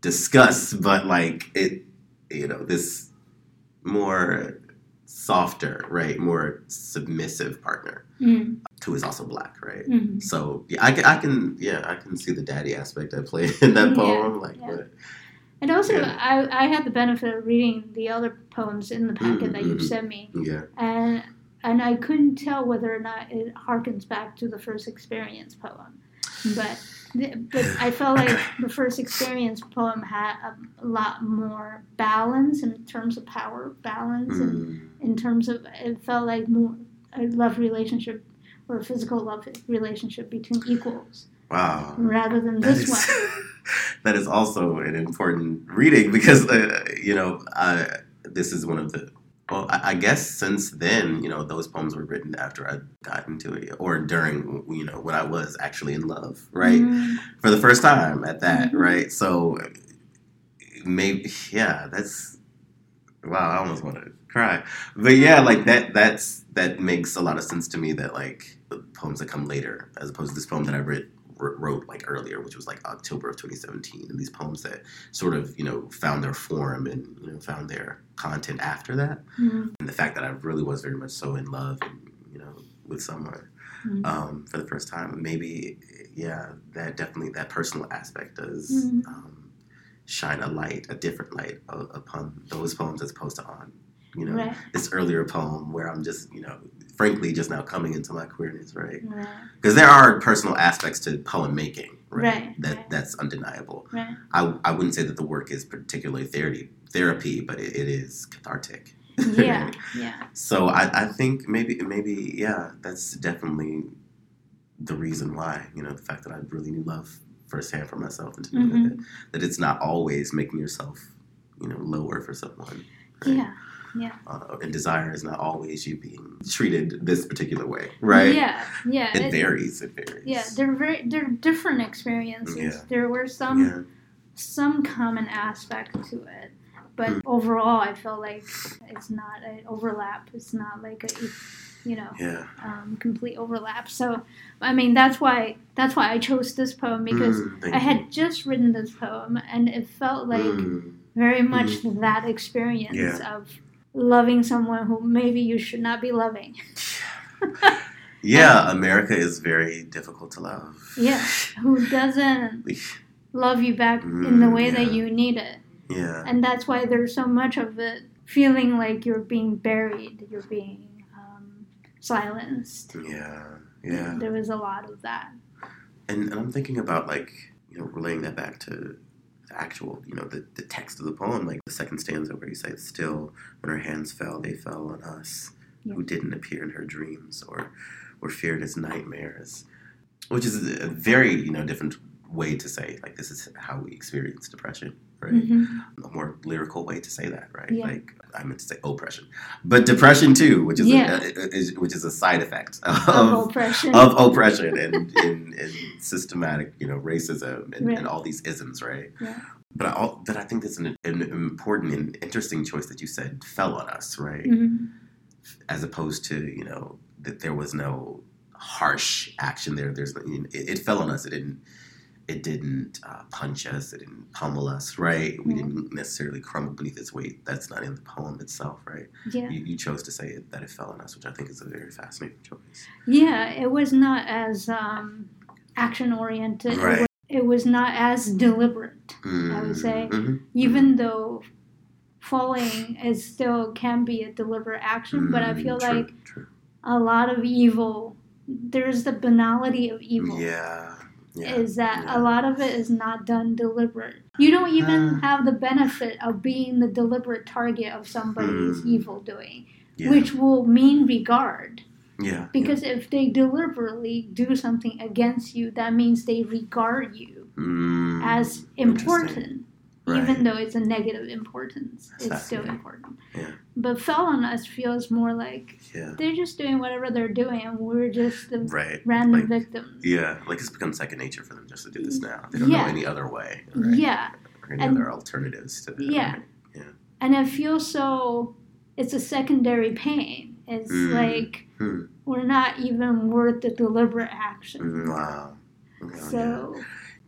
discuss but like it you know this more softer right more submissive partner Mhm. who is also black right Mhm. so yeah I can, I can yeah i can see the daddy aspect at play in that Yeah, poem like yeah. but And also, Yeah. I, I had the benefit of reading the other poems in the packet that you Mhm. sent me, yeah and and I couldn't tell whether or not it harkens back to the first experience poem, but but I felt like the first experience poem had a, lot more balance in terms of power balance, and Mm. in terms of it felt like more a love relationship or a physical love relationship between equals wow rather than That this is- one. that is also an important reading because uh, you know uh, this is one of the well I, I guess since then you know those poems were written after I got into it or during you know when I was actually in love right Mm, for the first time at that Mhm. right so maybe yeah that's wow I almost want to cry but yeah like that that's that makes a lot of sense to me that like the poems that come later as opposed to this poem that I read wrote like earlier which was like October of 2017 and these poems that sort of you know found their form and you know found their content after that mm, and the fact that I really was very much so in love and you know with someone mm. um, for the first time. Maybe, yeah, that definitely that personal aspect does Mhm. um, shine a light, a different light uh, upon those poems as opposed to on, you know, Right, this earlier poem where I'm just, you know, frankly, just now coming into my queerness, right? right, Because there are personal aspects to poem making, right? Right, that that's undeniable. right. I, I wouldn't say that the work is particularly therapy, therapy, but it, it is cathartic. Yeah, yeah. So I, I think maybe maybe yeah, that's definitely the reason why you know the fact that I really knew love firsthand for myself and to know Mhm. that, that it's not always making yourself you know lower for someone. right? Yeah, Uh, and desire is not always you being treated this particular way, right? Yeah, yeah. It it- varies. It varies. yeah, they're very they're different experiences. Yeah. There were some yeah. some common aspect to it, but Mm. overall, I feel like it's not an overlap. It's not like a you know Yeah. um, complete overlap. So, I mean, that's why that's why I chose this poem because Mm, I you. had just written this poem and it felt like Mm, very much that experience Yeah. of loving someone who maybe you should not be loving. yeah, America is very difficult to love. Yeah, who doesn't love you back in the Mm, way yeah. that you need it. Yeah. And that's why there's so much of it feeling like you're being buried, you're being um, silenced. Yeah. Yeah. There was a lot of that. And, and I'm thinking about like you know relaying that back to actual, you know, the, the text of the poem, like the second stanza where he says, Still, when her hands fell, they fell on us, Yeah. who didn't appear in her dreams or were feared as nightmares, which is a very, you know, different way to say, like, this is how we experience depression, right? Mhm. A more lyrical way to say that, right? Yeah. Like, I meant to say oppression, but depression too, which is, Yeah. a, a- is which is a side effect Of of, oppression. of oppression and, and, and systematic, you know, racism and, Right. and all these isms, right? Yeah. But I, but I think that's an, an important and interesting choice that you said fell on us, right? Mhm. As opposed to, you know, that there was no harsh action there. There's, it, it fell on us. It didn't, it didn't uh, punch us. It didn't pummel us, right? We didn't necessarily crumble beneath its weight. That's not in the poem itself, right? Yeah. You, you chose to say it, that it fell on us, which I think is a very fascinating choice. Yeah, it was not as um, action oriented. Right. It, was, it was not as deliberate, I would say. Mhm. even though falling is still can be a deliberate action. But I Mm, feel true, like true. a lot of evil, there's the banality of evil. Yeah. Yeah. Is that yeah. a lot of it is not done deliberate? You don't even Uh. have the benefit of being the deliberate target of somebody's Hmm. evil doing, yeah. which will mean regard. yeah. Because if they deliberately do something against you, that means they regard you. Mm, as important, Right. even though it's a negative importance. That's it's still important. Yeah. But fell on us feels more like Yeah. they're just doing whatever they're doing, and we're just the Right. random Like, victims. Yeah. Like it's become second nature for them just to do this now. They don't Yeah. know any other way. Right? Yeah, Or any And- other alternatives to that. Yeah. right? and it feels so. It's a secondary pain. It's Mm. like Hmm. we're not even worth the deliberate action. Mm, Wow. Oh, yeah.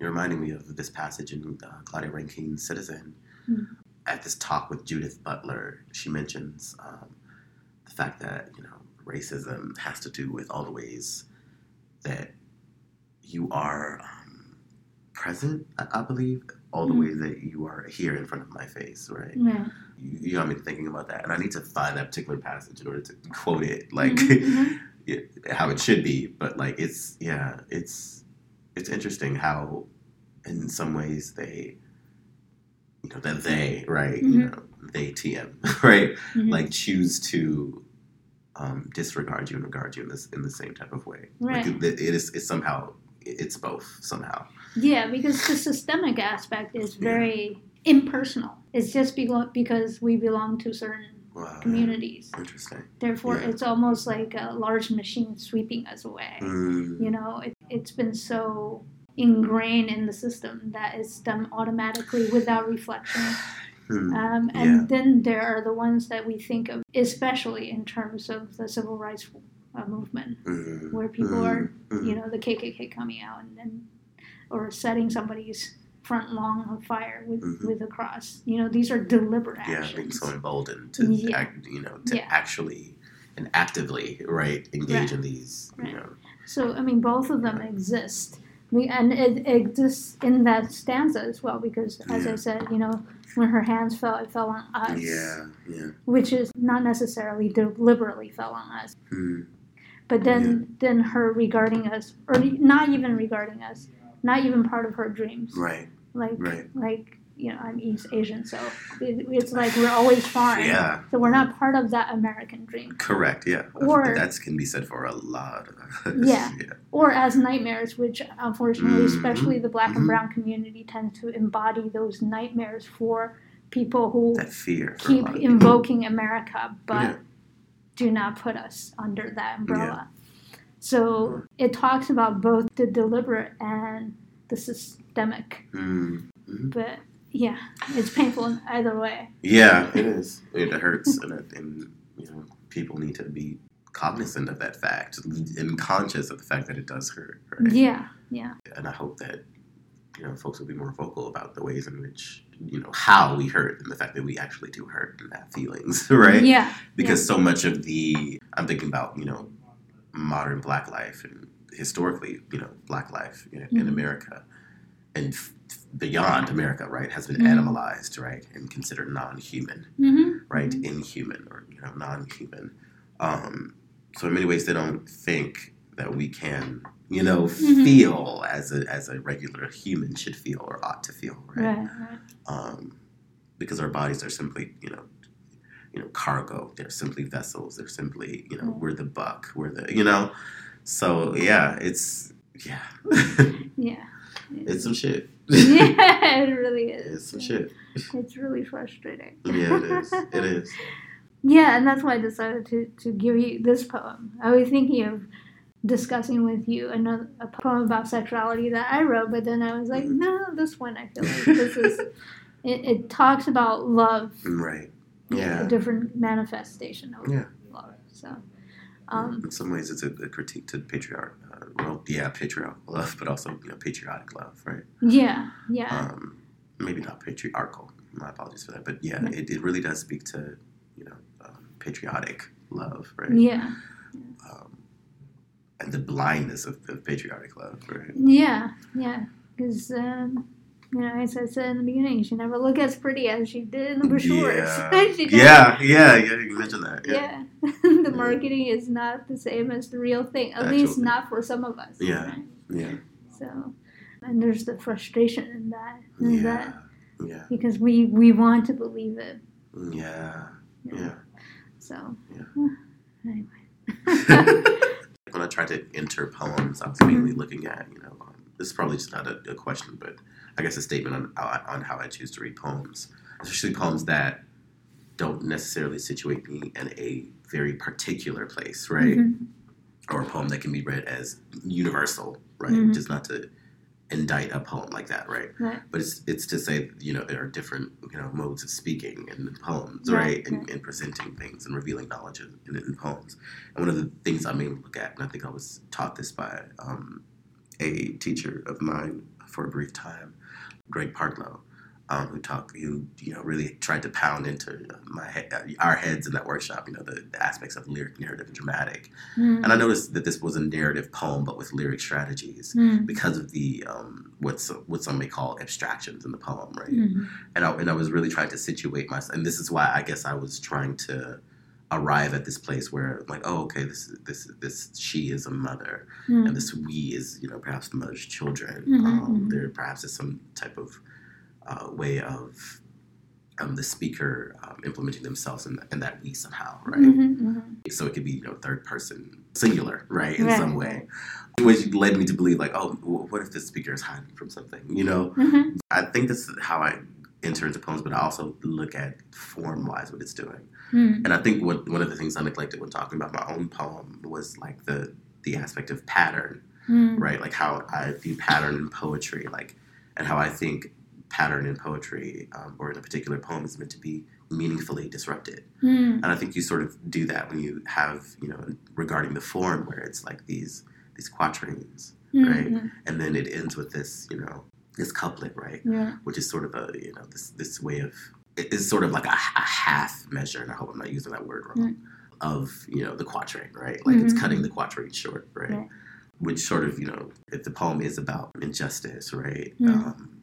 You're reminding me of this passage in uh, Claudia Rankine's Citizen. Hmm. At this talk with Judith Butler, she mentions um, the fact that you know racism has to do with all the ways that you are um, present. I, I believe all the Hmm. ways that you are here in front of my face, right? yeah, You, you got me thinking about that, and I need to find that particular passage in order to quote it like Mhm, it, how it should be. But like it's yeah, it's it's interesting how in some ways they you know that they right you Mhm. know they TM right mhm. like choose to um, disregard you and regard you in this in the same type of way. Right. Like it, it is it's somehow it's both somehow. Yeah, because the systemic aspect is very impersonal. It's just because we belong to certain Wow. communities. Interesting. Therefore, Yeah. it's almost like a large machine sweeping us away. Mm, You know, it, it's been so ingrained in the system that is done automatically without reflection. hmm, Um, and Yeah. then there are the ones that we think of, especially in terms of the civil rights uh, movement, mm, where people mm, are you know, the KKK coming out and, then, or setting somebody's front lawn on fire with, Mhm. with a cross. You know, these are deliberate yeah, actions. being so emboldened to Yeah. act, you know, to Yeah. actually and actively, right, engage Right. in these, Right. you know, So I mean, both of them exist. We, and it exists in that stanza as well because, as Yeah. I said, you know, when her hands fell, it fell on us. yeah, yeah, Which is not necessarily deliberately fell on us, hmm, but then then her regarding us, or not even regarding us, not even part of her dreams. right, Like right, like you know I'm East Asian, so it's like we're always foreign. yeah, So we're not part of that American dream. correct, yeah, Or- that can be said for a lot of us, Yeah. yeah, Or as nightmares, which unfortunately, Mhm, especially the black mhm. and brown community, tends to embody those nightmares for people who that fear, keep lot of people. invoking America but Yeah. do not put us under that umbrella. Yeah. So it talks about both the deliberate and the systemic. Mm, mhm. But yeah, it's painful either way. Yeah, it is. It hurts, and, it, and you know, people need to be cognizant of that fact and conscious of the fact that it does hurt. Right? Yeah, yeah. And I hope that you know folks will be more vocal about the ways in which you know how we hurt and the fact that we actually do hurt and have feelings, right? Yeah. Because so much of the I'm thinking about you know modern Black life and historically you know Black life in, in. America and f- beyond America, right, has been Mhm. animalized, right, and considered non-human hmm right? Inhuman or you know non-human. Um, so in many ways, they don't think that we can you know, Mhm. feel as a as a regular human should feel or ought to feel, right? Right, right. Um, because our bodies are simply, you know, you know, cargo. They're simply vessels. They're simply, you know, Mm. we're the buck. We're the, you know. So yeah, it's yeah, Yeah. It's some shit. yeah, it really is. It's some shit. It's really frustrating. Yeah, it is. It is. Yeah, and that's why I decided to, to give you this poem. I was thinking of discussing with you another a poem about sexuality that I wrote, but then I was like, Mhm. no, this one I feel like this is. It, it talks about love, Right. Yeah. A different manifestation of Yeah. love. So, um, In some ways, it's a, a critique to patriarch. Uh, well, yeah, patriarchal love, but also you know patriotic love, right? yeah, yeah, Um, maybe not patriarchal. My apologies for that, but yeah, Yeah. it, it really does speak to you know um, patriotic love, right? yeah, Um, and the blindness of, of patriotic love, right? yeah, yeah. Because, um, know, as I said in the beginning, she never looked as pretty as she did in the brochures. Yeah, yeah, yeah, yeah. You mentioned that. Yeah, Yeah, the marketing is not the same as the real thing. At Actual least thing. not for some of us. Yeah. right? yeah, So, and there's the frustration in that, in yeah, that yeah, because we we want to believe it. yeah, yeah. So, Yeah. anyway. when I tried to enter poems, I was mainly looking at, you know, um, this is probably just not a, a question, but I guess a statement on on how I choose to read poems, especially poems that don't necessarily situate me in a very particular place, right? Mhm. Or a poem that can be read as universal, right? Mhm. Just not to indict a poem like that, right? Right. But it's it's to say, you know, there are different, you know, modes of speaking in poems, Right, right? And, right. and presenting things and revealing knowledge in, in, in poems. And one of the things I mainly look at, and I think I was taught this by um, a teacher of mine for a brief time, Greg Pardlo, um, who talked, who you know really tried to pound into my he- uh, our heads in that workshop, you know, the, the aspects of lyric, narrative, and dramatic. Mm. And I noticed that this was a narrative poem, but with lyric strategies Mm. because of the um, what's what some may call abstractions in the poem, right? Mhm. And I, and I was really trying to situate myself, and this is why I guess I was trying to arrive at this place where like, oh, okay, this is this this she is a mother, Mm. and this we is you know perhaps the mother's children. Mhm, um, mhm. There perhaps is some type of uh, way of um, the speaker um, implementing themselves in, in that we somehow, right? Mhm, mhm. so it could be you know third person singular right in Right, some way which led me to believe like oh what if this speaker is hiding from something you know Mhm. i think that's how i enter into poems but i also look at form wise what it's doing Mm. and i think what, one of the things i neglected when talking about my own poem was like the the aspect of pattern Mm. right like how i view pattern in poetry like and how i think pattern in poetry um, or in a particular poem is meant to be meaningfully disrupted Mm. and I think you sort of do that when you have, you know, regarding the form where it's like these these quatrains, Mm. right? Mm. and then it ends with this, you know, this couplet, right? Yeah. Which is sort of a, you know, this this way of it is sort of like a, a half measure, and I hope I'm not using that word wrong, of you know the quatrain, right? Like it's Mhm. cutting the quatrain short, right? Which sort of, you know, if the poem is about injustice, right? Um,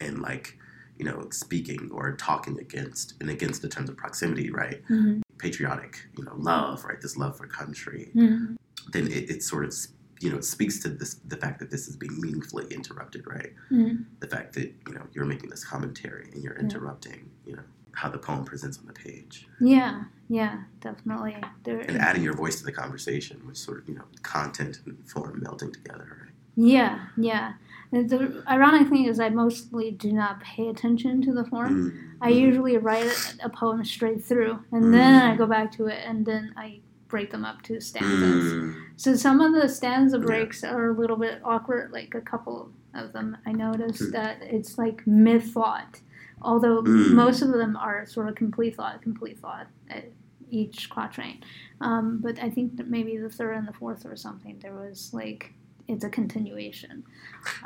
and like, you know, speaking or talking against and against the terms of proximity, right? Mhm. patriotic, you know, love, right? This love for country. Mm. Then it, it sort of, you know, it speaks to this the fact that this is being meaningfully interrupted, right? Mm. The fact that you know you're making this commentary and you're interrupting, you know, how the poem presents on the page Yeah. Yeah. Definitely. There. and adding your voice to the conversation, which sort of you know content and form melting together, right? Yeah. Yeah. And the ironic thing is, I mostly do not pay attention to the form. Mm, I mm, usually write a poem straight through, and then Mm. I go back to it, and then I break them up to stanzas. mm, So some of the stanza Yeah. breaks are a little bit awkward. Like a couple of them, I noticed Mm. that it's like mid thought, although Mm. most of them are sort of complete thought, complete thought at each quatrain. Um, but I think that maybe the third and the fourth or something, there was like it's a continuation.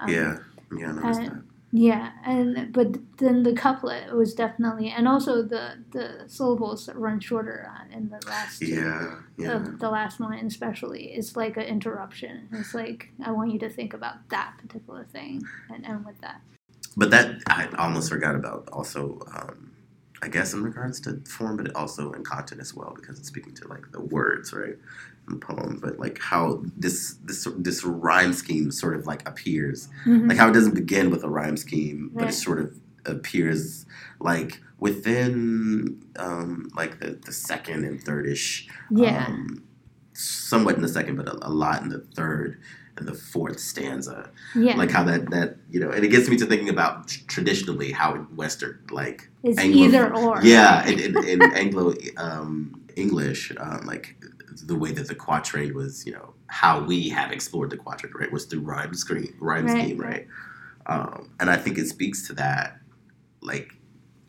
Um, yeah, yeah, I noticed and- that. Yeah, and but then the couplet was definitely, and also the the syllables run shorter in the last. Yeah, yeah, The, the last line especially it's like an interruption. It's like I want you to think about that particular thing and end with that. But that I almost forgot about also. Um, I guess in regards to form, but also in content as well, because it's speaking to like the words, right? Poem, but like how this this this rhyme scheme sort of like appears, Mhm. like how it doesn't begin with a rhyme scheme, but Right. it sort of appears like within um, like the, the second and thirdish, yeah. um, somewhat in the second, but a, a lot in the third and the fourth stanza. yeah. Like how that that you know, and it gets me to thinking about tr- traditionally how Western like is Anglo- either or. yeah, in, in, in Anglo um, English, um, like the way that the quatrain was, you know, how we have explored the quatrain, right, was through rhyme scheme, rhyme Right, scheme, right. Um, and I think it speaks to that, like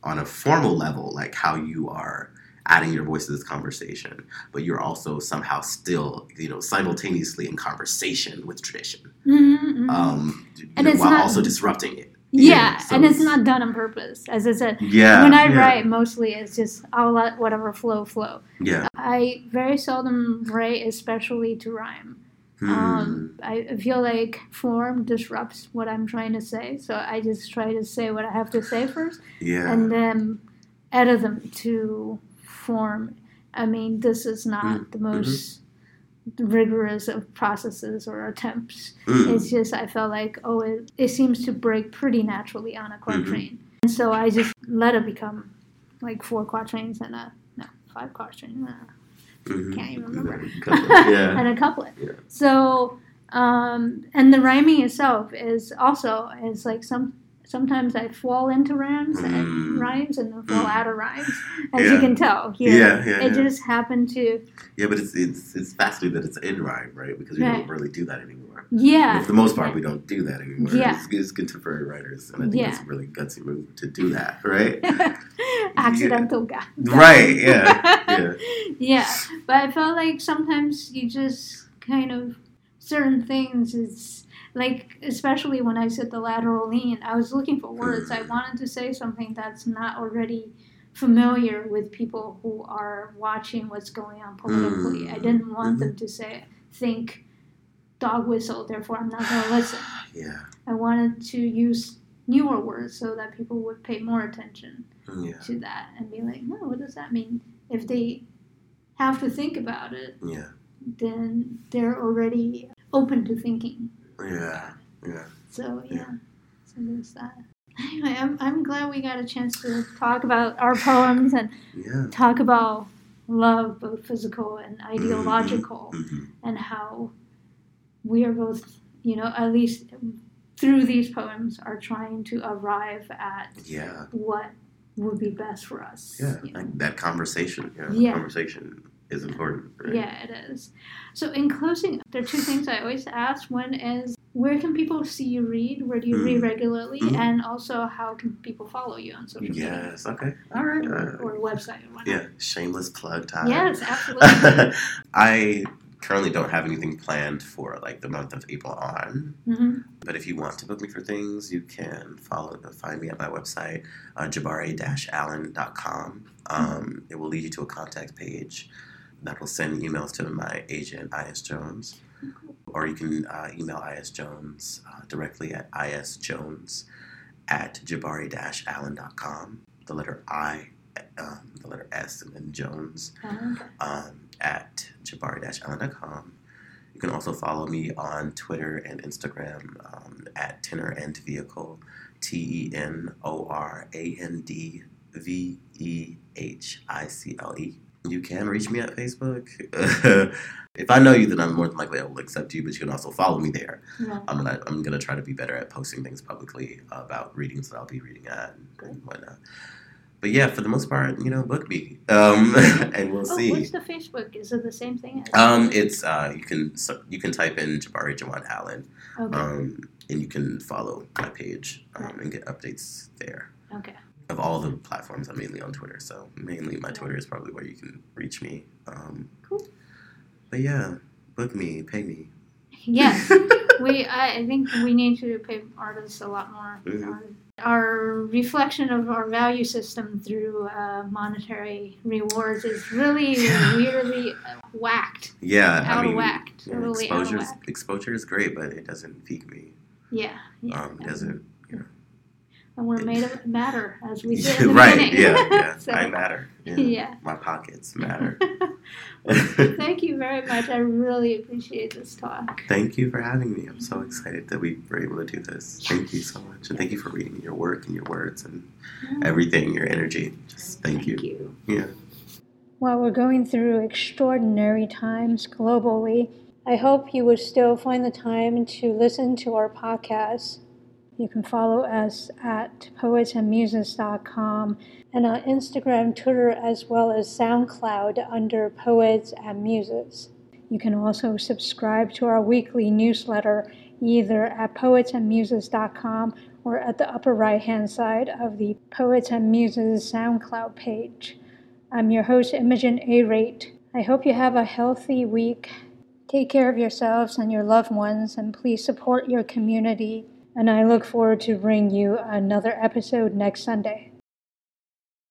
on a formal level, like how you are adding your voice to this conversation, but you're also somehow still, you know, simultaneously in conversation with tradition, Mhm, mhm. um, And know, while not- also disrupting it. Yeah, so and it's it's- not done on purpose. As I said, Yeah. when I yeah, write, mostly it's just I'll let whatever flow flow. yeah. I very seldom write, especially to rhyme. Hmm. Um, I feel like form disrupts what I'm trying to say, so I just try to say what I have to say first, yeah. and then edit them to form. I mean, this is not Mm, the most rigorous of processes or attempts. Mm. It's just I felt like oh, it, it seems to break pretty naturally on a Mm-hmm. quatrain, and so I just let it become like four quatrains and a no five quatrains. Uh, Mhm. can't even remember. yeah. and a couplet. Yeah. So, um, and the rhyming itself is also is like some sometimes I fall into rhymes Mm. and rhymes and then fall Mm. out of rhymes, as you can tell here. Yeah, yeah, it yeah. just happened to Yeah, but it's it's it's fascinating that it's in rhyme, right? Because we Right. don't really do that anymore. yeah. For the most part, we don't do that anymore. Yeah. It's, it's contemporary writers, and I think Yeah. it's a really gutsy move to do that, right? Accidental guy. right? Yeah. Yeah. yeah, but I felt like sometimes you just kind of certain things is like especially when I said the lateral lean, I was looking for words. I mm-hmm. wanted to say something that's not already familiar with people who are watching what's going on politically. I mm-hmm. didn't want mm-hmm. them to say think dog whistle, therefore I'm not going to listen. Yeah. I wanted to use newer words so that people would pay more attention mm, Yeah. to that and be like, no, what does that mean? If they have to think about it, Yeah. then they're already open to thinking. Yeah. Yeah. So yeah, Yeah. so there's that. Anyway, I'm I'm glad we got a chance to talk about our poems and Yeah. talk about love, both physical and ideological, hmm and how we are both, you know, at least through these poems, are trying to arrive at Yeah. what would be best for us. Yeah. you know. That conversation. Know, Yeah. Conversation is important. Right? Yeah, it is. So, in closing, there are two things I always ask. One is, where can people see you read? Where do you read Mm. regularly? Mhm. And also, how can people follow you on social media? Yes. Okay. All right. Or, Uh, or website or yeah. Shameless plug time. Yes, absolutely. I currently don't have anything planned for like the month of April on. hmm But if you want to book me for things, you can follow find me at my website, uh, jabari-allen.com. Um, it will lead you to a contact page that will send emails to my agent, IS Jones. Or you can uh, email IS Jones uh, directly at isjones at jabari-allen.com. The letter I, um, the letter S, and then Jones okay. um, at jabari-allen.com. You can also follow me on Twitter and Instagram um, at Tenor and Vehicle, T E N O R A N D V E H I C L E. You can reach me at Facebook. if I know you, then I'm more than likely I will accept you, but you can also follow me there. Yeah. I'm gonna I'm gonna try to be better at posting things publicly about readings that I'll be reading at and whatnot. But yeah, for the most part, you know, book me, um, and we'll Oh, see. what's the Facebook? Is it the same thing? Um, it's uh, you can you can type in Jabari Jawan Allen, okay. um, and you can follow my page um, and get updates there okay. Of all the platforms. I'm mainly on Twitter, so mainly my Twitter is probably where you can reach me. Um, Cool. But yeah, book me, pay me. Yes. we I, I think we need to pay artists a lot more. Mhm. Um, Our reflection of our value system through uh, monetary rewards is really Yeah. weirdly whacked, Yeah, out I mean, of whack, yeah, of exposure exposure is great, but it doesn't pique me. Yeah, yeah. Um, it doesn't. You know. and we're made of matter, as we did in the right, yeah, yeah. So, I matter. Yeah. yeah. My pockets matter. Thank you very much. I really appreciate this talk. Thank you for having me. I'm so excited that we were able to do this. Thank you so much. And thank you for reading your work and your words and everything, your energy. Just thank, you. Thank you. Yeah. While we're going through extraordinary times globally, I hope you will still find the time to listen to our podcast. You can follow us at poetsandmuses.com and on Instagram, Twitter, as well as SoundCloud under Poets and Muses. You can also subscribe to our weekly newsletter either at poetsandmuses.com or at the upper right hand side of the Poets and Muses SoundCloud page. I'm your host, Imogen Arate. I hope you have a healthy week. Take care of yourselves and your loved ones, and please support your community. And I look forward to bringing you another episode next Sunday.